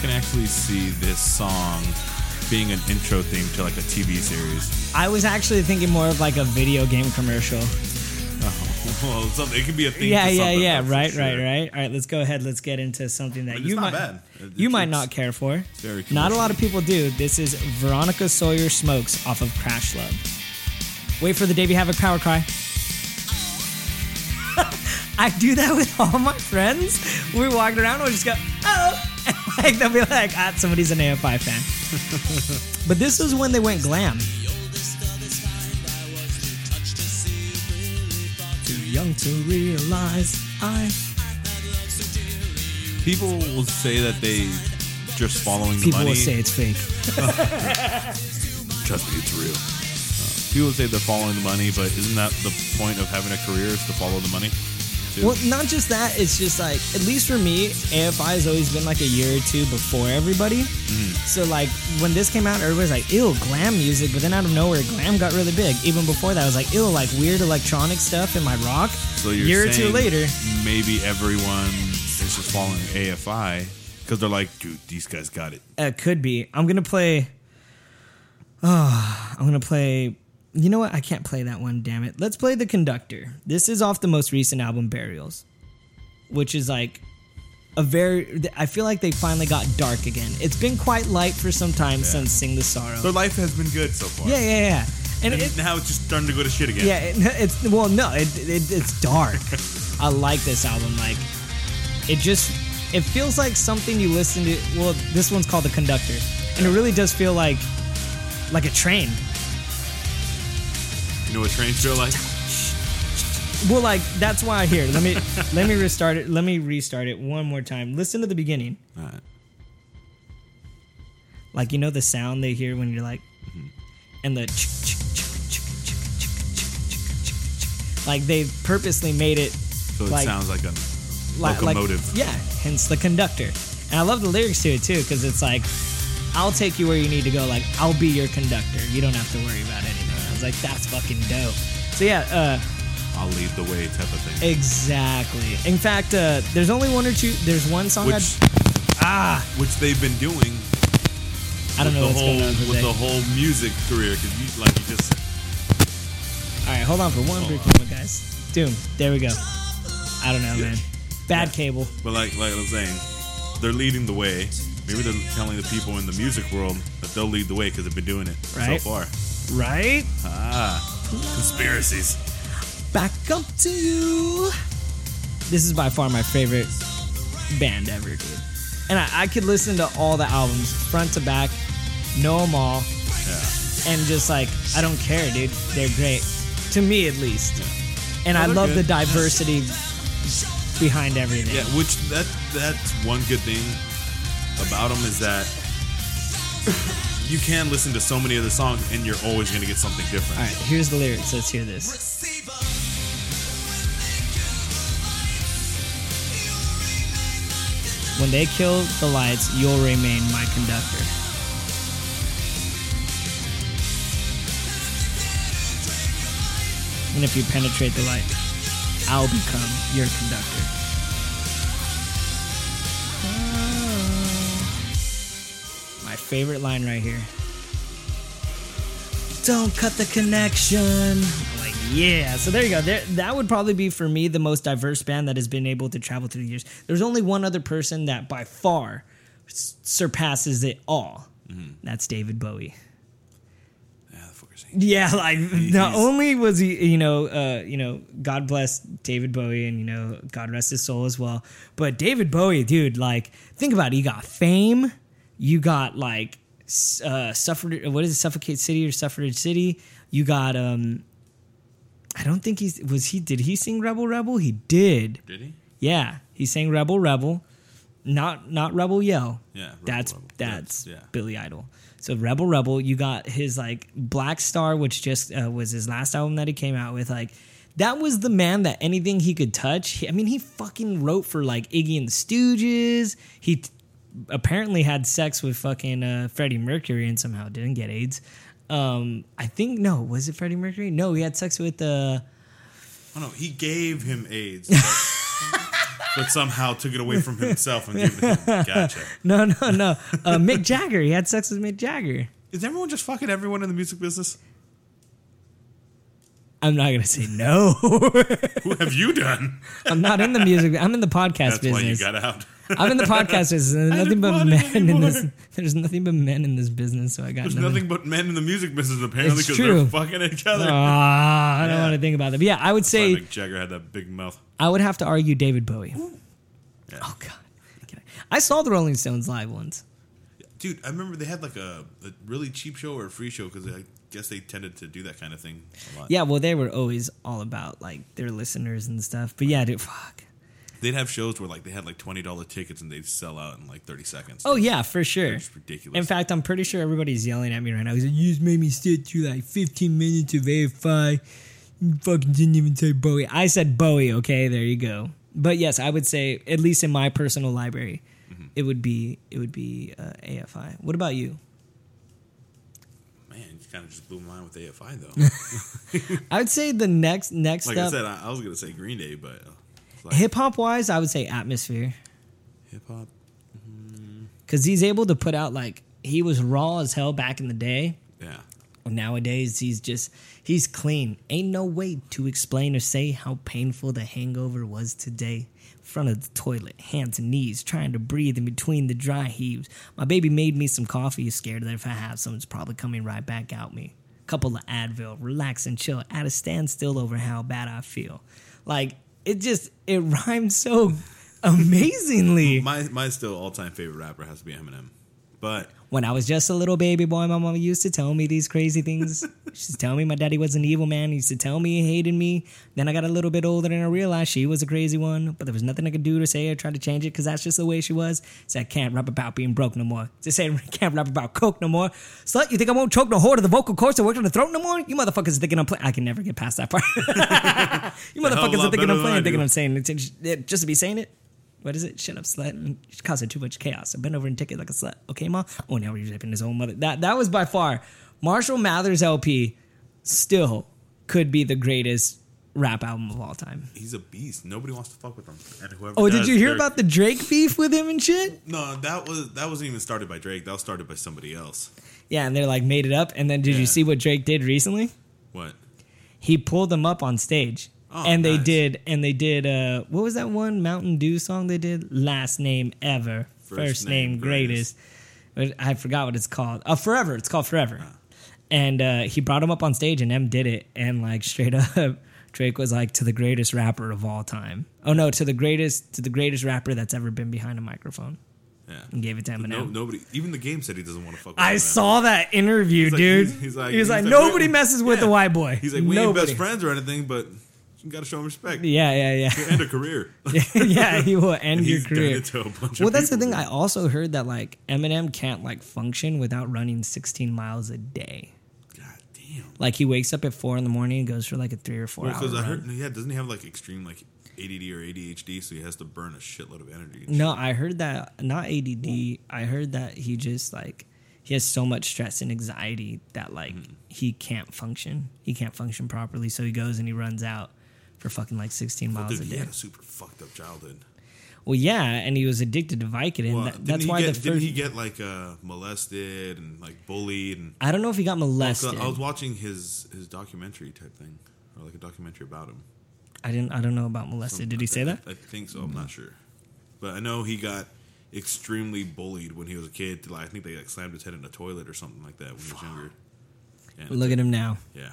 Can actually see this song being an intro theme to like a TV series. I was actually thinking more of like a video game commercial. Oh, well, something, it could be a theme. Yeah, yeah, yeah. that's for Right, right, right. All right, let's go ahead. Let's get into something that you might bad. You might not care for. very Not a lot of people do. This is Veronica Sawyer Smokes off of Crash Love. Wait for the Davey Havok power cry. I do that with all my friends. We're walking around, we'll just go, oh. like they'll be like, ah, somebody's an AFI fan. but this was when they went glam. Too young to realize I. People will say that they just following the People money. will say it's fake. Trust me, it's real. Uh, people say they're following the money, but isn't that the point of having a career is to follow the money? Too? Well, not just that. It's just like, at least for me, AFI has always been like a year or two before everybody. So like when this came out, everybody's like, "Ew, glam music." But then out of nowhere, glam got really big. Even before that, I was like, "Ew, like weird electronic stuff in my rock." So you're year or two later, maybe everyone is just following AFI because they're like, dude, these guys got it. uh, could be. I'm gonna play. I'm gonna play. You know what? I can't play that one. Damn it. Let's play the conductor. This is off the most recent album, Burials, which is like a very. I feel like they finally got dark again. It's been quite light for some time since Sing the Sorrow. Their life has been good so far. yeah, yeah, yeah. And And it, now it's just starting to go to shit again. yeah, it, it's well, no, it, it it's dark. I like this album. Like, it just it feels like something you listen to. Well, this one's called the Conductor, and it really does feel like like a train. You know what trains feel like? Well, like that's why here. Let me let me restart it. Let me restart it one more time. Listen to the beginning. All right. Like you know the sound they hear when you're like, and the like they purposely made it So it Like- sounds like a locomotive. Like, yeah, hence the conductor. And I love the lyrics to it too because it's like, I'll take you where you need to go. Like I'll be your conductor. You don't have to worry about anything. Was like, that's fucking dope. So yeah, uh, I'll lead the way type of thing. exactly. In fact, uh, there's only one or two. There's one song Which ah which they've been doing I don't know what's whole going on with the whole music career because you like you just All right, hold on for one brief moment, guys. Doom. There we go. I don't know, man. Bad cable. but like like I was saying, they're leading the way. Maybe they're telling the people in the music world that they'll lead the way because they've been doing it Right. so far. Right? Ah, conspiracies. Back up to you. This is by far my favorite band ever, dude. And I, I could listen to all the albums front to back, know them all, Yeah. and just like I don't care, dude. They're great to me at least. And I they're love the diversity behind everything. Yeah, which that that's one good thing about them is that you can listen to so many other songs and you're always gonna get something different. All right, here's the lyrics. Let's hear this. When they kill the lights, you'll remain my conductor. And if you penetrate the light, I'll become your conductor. My favorite line right here. Don't cut the connection. Like, yeah. So there you go. There, that would probably be for me the most diverse band that has been able to travel through the years. There's only one other person that by far s- surpasses it all. That's David Bowie. Yeah, the fucker's like not only was he, you know, uh, you know, God bless David Bowie, and you know, God rest his soul as well. But David Bowie, dude, like, think about it. You got fame, you got like, uh, suffered. What is it, Suffocate City or Suffrage City? You got, um, I don't think he's was he. Did he sing Rebel Rebel? He did. Did he? Yeah, he sang Rebel Rebel, not not Rebel Yell. Yeah, Rebel that's Rebel. that's yeah. Billy Idol. So Rebel Rebel, you got his like Black Star, which just uh, was his last album that he came out with. Like that was the man that anything he could touch. He- I mean, he fucking wrote for like Iggy and the Stooges. He apparently had sex with fucking uh, Freddie Mercury and somehow didn't get AIDS. Um, I think no, was it Freddie Mercury? No, he had sex with uh, Oh no, he gave him AIDS, but, but somehow took it away from himself and gave it to him. Gotcha. no, no, no, uh, Mick Jagger. He had sex with Mick Jagger. Is everyone just fucking everyone in the music business? I'm not gonna say no. Who have you done? I'm not in the music. I'm in the podcast That's why you got out. I'm in the podcast business. There's nothing but men in this. There's nothing but men in this business, so I got There's nothing. nothing but men in the music business apparently It's because true. they're fucking each other. Ah, I don't Yeah. want to think about that. But yeah, I would say Mick Jagger had that big mouth. I would have to argue David Bowie. Yeah. Oh god, I saw the Rolling Stones live once. Dude, I remember they had like a, a really cheap show or a free show because I guess they tended to do that kind of thing a lot. Yeah, well, they were always all about like their listeners and stuff. But yeah, dude, fuck. They'd have shows where like they had like twenty dollar tickets and they'd sell out in like thirty seconds. Oh yeah, for sure. It's ridiculous. In fact, I'm pretty sure everybody's yelling at me right now. He's like, "You just made me sit through like 15 minutes of AFI. You fucking didn't even say Bowie." I said Bowie. Okay, there you go. But yes, I would say at least in my personal library, Mm-hmm. it would be it would be uh, AFI. What about you? Man, you kind of just blew my mind with AFI though. I would say the next next like I said, I, I was gonna say Green Day, but uh, like hip hop wise, I would say Atmosphere hip hop. because mm-hmm. he's able to put out like he was raw as hell back in the day. Yeah, Nowadays, he's just he's clean. Ain't no way to explain or say how painful the hangover was today. Front of the toilet, hands and knees, trying to breathe in between the dry heaves. My baby made me some coffee, scared that if I have some, it's probably coming right back out me. Couple of Advil, relax and chill, at a standstill over how bad I feel. Like it just it rhymes so amazingly. My my still all time favorite rapper has to be Eminem, but When I was just a little baby boy, my mom used to tell me these crazy things. She's telling me my daddy was an evil man. He used to tell me he hated me. Then I got a little bit older and I realized she was a crazy one, but there was nothing I could do to say or try to change it because that's just the way she was. So I can't rap about being broke no more. Just say can't rap about coke no more. Slut, you think I won't choke no whore to the vocal cords that work on the throat no more? You motherfuckers are thinking I'm playing. I can never get past that part. you hell of a motherfuckers are thinking I'm playing, thinking. I'm saying it. Just to be saying it, what is it? Shut up, slut. And She's causing too much chaos. So bend over and take it like a slut. Okay, ma? Oh, now we're ripping his own mother. That that was by far Marshall Mathers LP still could be the greatest rap album of all time. he's a beast. Nobody wants to fuck with him. And whoever Oh, did you hear about the Drake beef with him and shit? No, that was that wasn't even started by Drake. That was started by somebody else. Yeah, and they're like made it up. And then did Yeah. you see what Drake did recently? What? He pulled them up on stage. Oh, and they nice. did and they did uh what was that one Mountain Dew song they did? Last name ever. First, First name, name greatest. I forgot what it's called. Uh Forever. It's called Forever. And uh he brought him up on stage and M did it and like straight up Drake was like to the greatest rapper of all time. Oh no, to the greatest to the greatest rapper that's ever been behind a microphone. Yeah. And gave it to Eminem. no, nobody. Even the game said he doesn't want to fuck. with I Eminem. saw that interview, like- dude. he's- he's like- he was he's like, like, nobody messes with yeah. the white boy. He's like, we ain't best friends or anything, but you got to show him respect Yeah, yeah, yeah. and a career. yeah, he will end And your career. it to a bunch of Well, that's the thing. dude. I also heard that like Eminem can't like function without running 16 miles a day. God damn. Like he wakes up at four in the morning and goes for like a three or four Well, because I heard, yeah, doesn't he have like extreme like ADD or ADHD, so he has to burn a shitload of energy. No, I heard that not ADD. I heard that he just like he has so much stress and anxiety that like Mm-hmm. he can't function. He can't function properly, so he goes and he runs out for fucking like 16 shit. miles Dude, a he day. had a super fucked up childhood. Well, yeah, and he was addicted to Vicodin. Well, That- that's why get, the didn't he get like uh, molested and like bullied and I don't know if he got molested. I was watching his his documentary type thing, or like a documentary about him. I didn't. I don't know about molested. Did he say that? I, I think so. I'm not sure, but I know he got extremely bullied when he was a kid. Like, I think they like slammed his head in a toilet or something like that when he was younger. And Look at him now. yeah,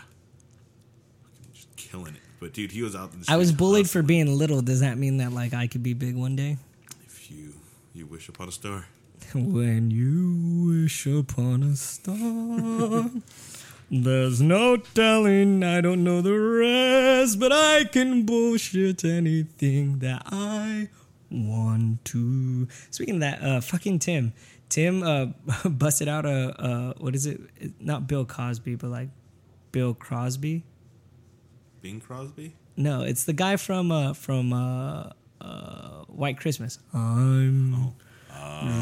just killing it. But dude, he was out. In the I was bullied for being little. Does that mean that like I could be big one day? If you you wish upon a star, When you wish upon a star, there's no telling. I don't know the rest, but I can bullshit anything that I want to. Speaking of that, uh, fucking Tim, Tim uh, busted out a uh, what is it? Not Bill Cosby, but like Bill Crosby. Bing Crosby. No, it's the guy from uh, from uh, uh, White Christmas. I'm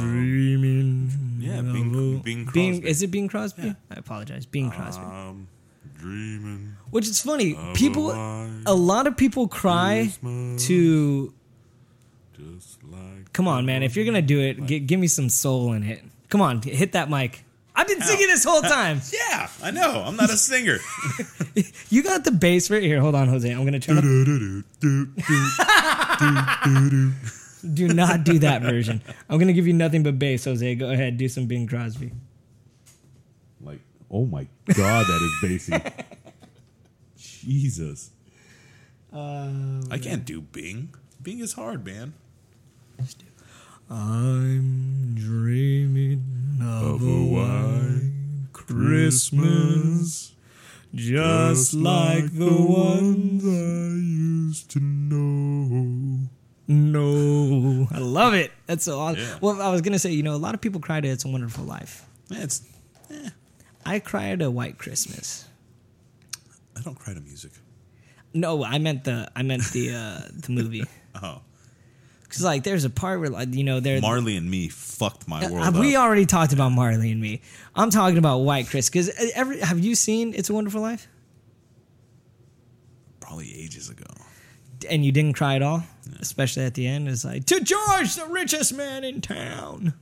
dreaming. Yeah, of Bing- a- Bing Bing- Crosby. is it Bing Crosby? Yeah. I apologize, Bing Crosby. I'm dreaming. Which is funny. People, a a lot of people cry Christmas, to. just like Come on, man! If you're gonna do it, gi- give me some soul in it. Come on, hit that mic. I've been singing this whole time. Yeah, I know. I'm not a singer. You got the bass right here. Hold on, Jose. I'm gonna turn up. Do not do that version. I'm gonna give you nothing but bass, Jose. Go ahead, do some Bing Crosby. like, oh my god, that is bassy. Jesus. Oh, I can't do Bing. Bing is hard, man. I'm dreaming of, Of a white Christmas, just like the ones I used to know. No, I love it. That's so awesome. Yeah. Well, I was gonna say, you know, a lot of people cry to "It's a Wonderful Life." Man, it's. I cry to "White Christmas." I don't cry to music. No, I meant the I meant the uh, the movie Oh, because like there's a part where like you know there Marley and me fucked my Uh, world we up. already talked about Marley and me. I'm talking about White Chris because every have you seen "It's a Wonderful Life"? Probably ages ago. and you didn't cry at all, especially at the end. It's like to George, the richest man in town.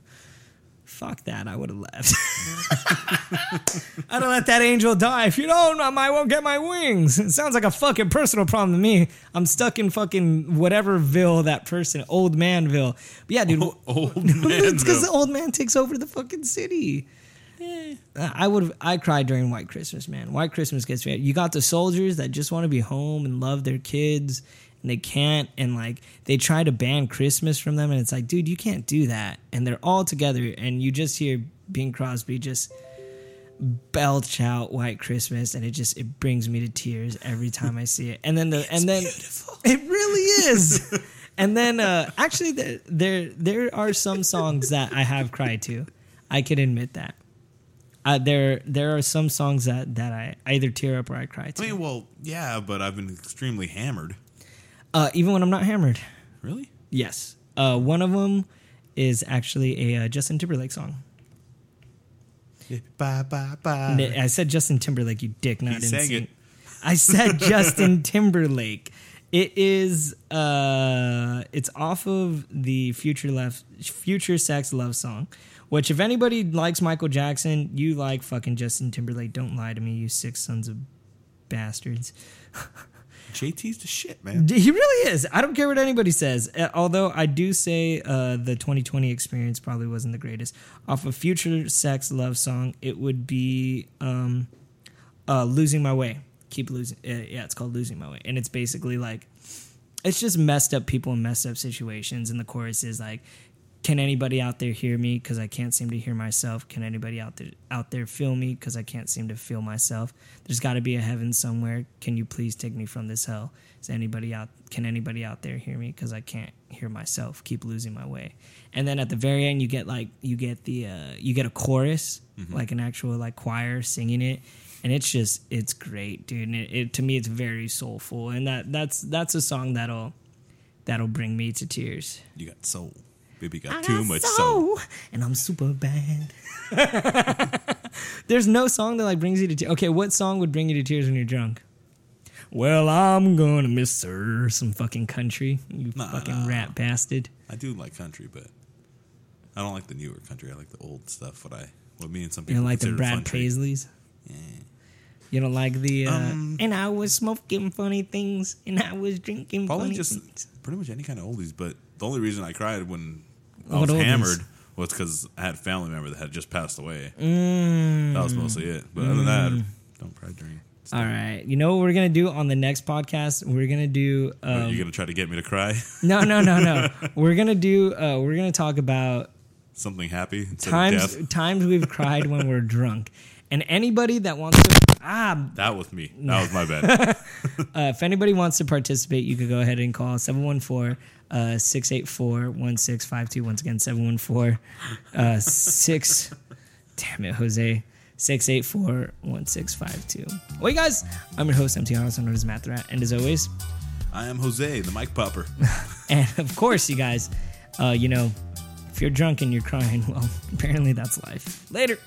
Fuck that. I would have left. I'd have let that angel die. If you don't, I won't get my wings. It sounds like a fucking personal problem to me. I'm stuck in fucking whateverville that person, old manville. But yeah, dude. Old man. it's because the old man takes over the fucking city. Uh, I would have. I cried during White Christmas, man. White Christmas gets me. You got the soldiers that just want to be home and love their kids, and they can't. And like they try to ban Christmas from them, and it's like, dude, you can't do that. And they're all together, and you just hear Bing Crosby just belch out White Christmas, and it just it brings me to tears every time I see it. And then the and then it really is. and then uh, actually, there, there there are some songs that I have cried to. I can admit that. Uh, there there are some songs that, that I either tear up or I cry to. I mean, well, yeah, but I've been extremely hammered. Uh, even when I'm not hammered. Really? Yes. Uh, one of them is actually a uh, Justin Timberlake song. Bye bye bye. I said Justin Timberlake, you dick, not He sang it. I said Justin Timberlake. It is uh it's off of the Future Left FutureSex/LoveSounds. Which if anybody likes Michael Jackson, you like fucking Justin Timberlake. Don't lie to me, you six sons of bastards. JT's the shit, man. He really is. I don't care what anybody says. Uh, although I do say uh, the 2020 experience probably wasn't the greatest. Off a FutureSex/LoveSounds, it would be um, uh, "Losing My Way." Keep losing. Uh, yeah, it's called "Losing My Way," and it's basically like it's just messed up people in messed up situations. And the chorus is like, "Can anybody out there hear me? Because I can't seem to hear myself. Can anybody out there out there feel me? Because I can't seem to feel myself. There's got to be a heaven somewhere. Can you please take me from this hell? Is anybody out? Can anybody out there hear me? Because I can't hear myself. Keep losing my way. And then at the very end, you get like you get the uh, you get a chorus, like an actual like choir singing it. And it's just it's great, dude. And it, it to me it's very soulful, and that that's that's a song that'll that'll bring me to tears. You got soul. Baby got I too got much soul. and I'm super bad. There's no song that like brings you to tears. Okay, what song would bring you to tears when you're drunk? Well, I'm gonna miss her. Some fucking country, you Nah, fucking nah. rat bastard. I do like country, but I don't like the newer country. I like the old stuff. What I what me and some people You don't like the Brad. Paisleys? You don't like the uh, Um, and I was smoking funny things and I was drinking Probably funny just things. pretty much any kind of oldies. But the only reason I cried when I was hammered was because I had a family member that had just passed away. Mm. That was mostly it. But other than that, don't cry during. All right, you know what we're gonna do on the next podcast? We're gonna do um, You're gonna try to get me to cry no, no, no, no. we're gonna do. Uh, we're gonna talk about something happy times times we've cried when we're drunk. And anybody that wants to ah, That was me. That was my bad. uh, if anybody wants to participate, you could go ahead and call 714 uh, 684 1652. Once again, 714 uh, 6. Damn it, Jose. 684 1652. Well, you guys, I'm your host, MT also known as Matt the Rat. And as always, I am Jose, the mic popper. and of course, you guys, uh, you know, if you're drunk and you're crying, well, apparently that's life. Later.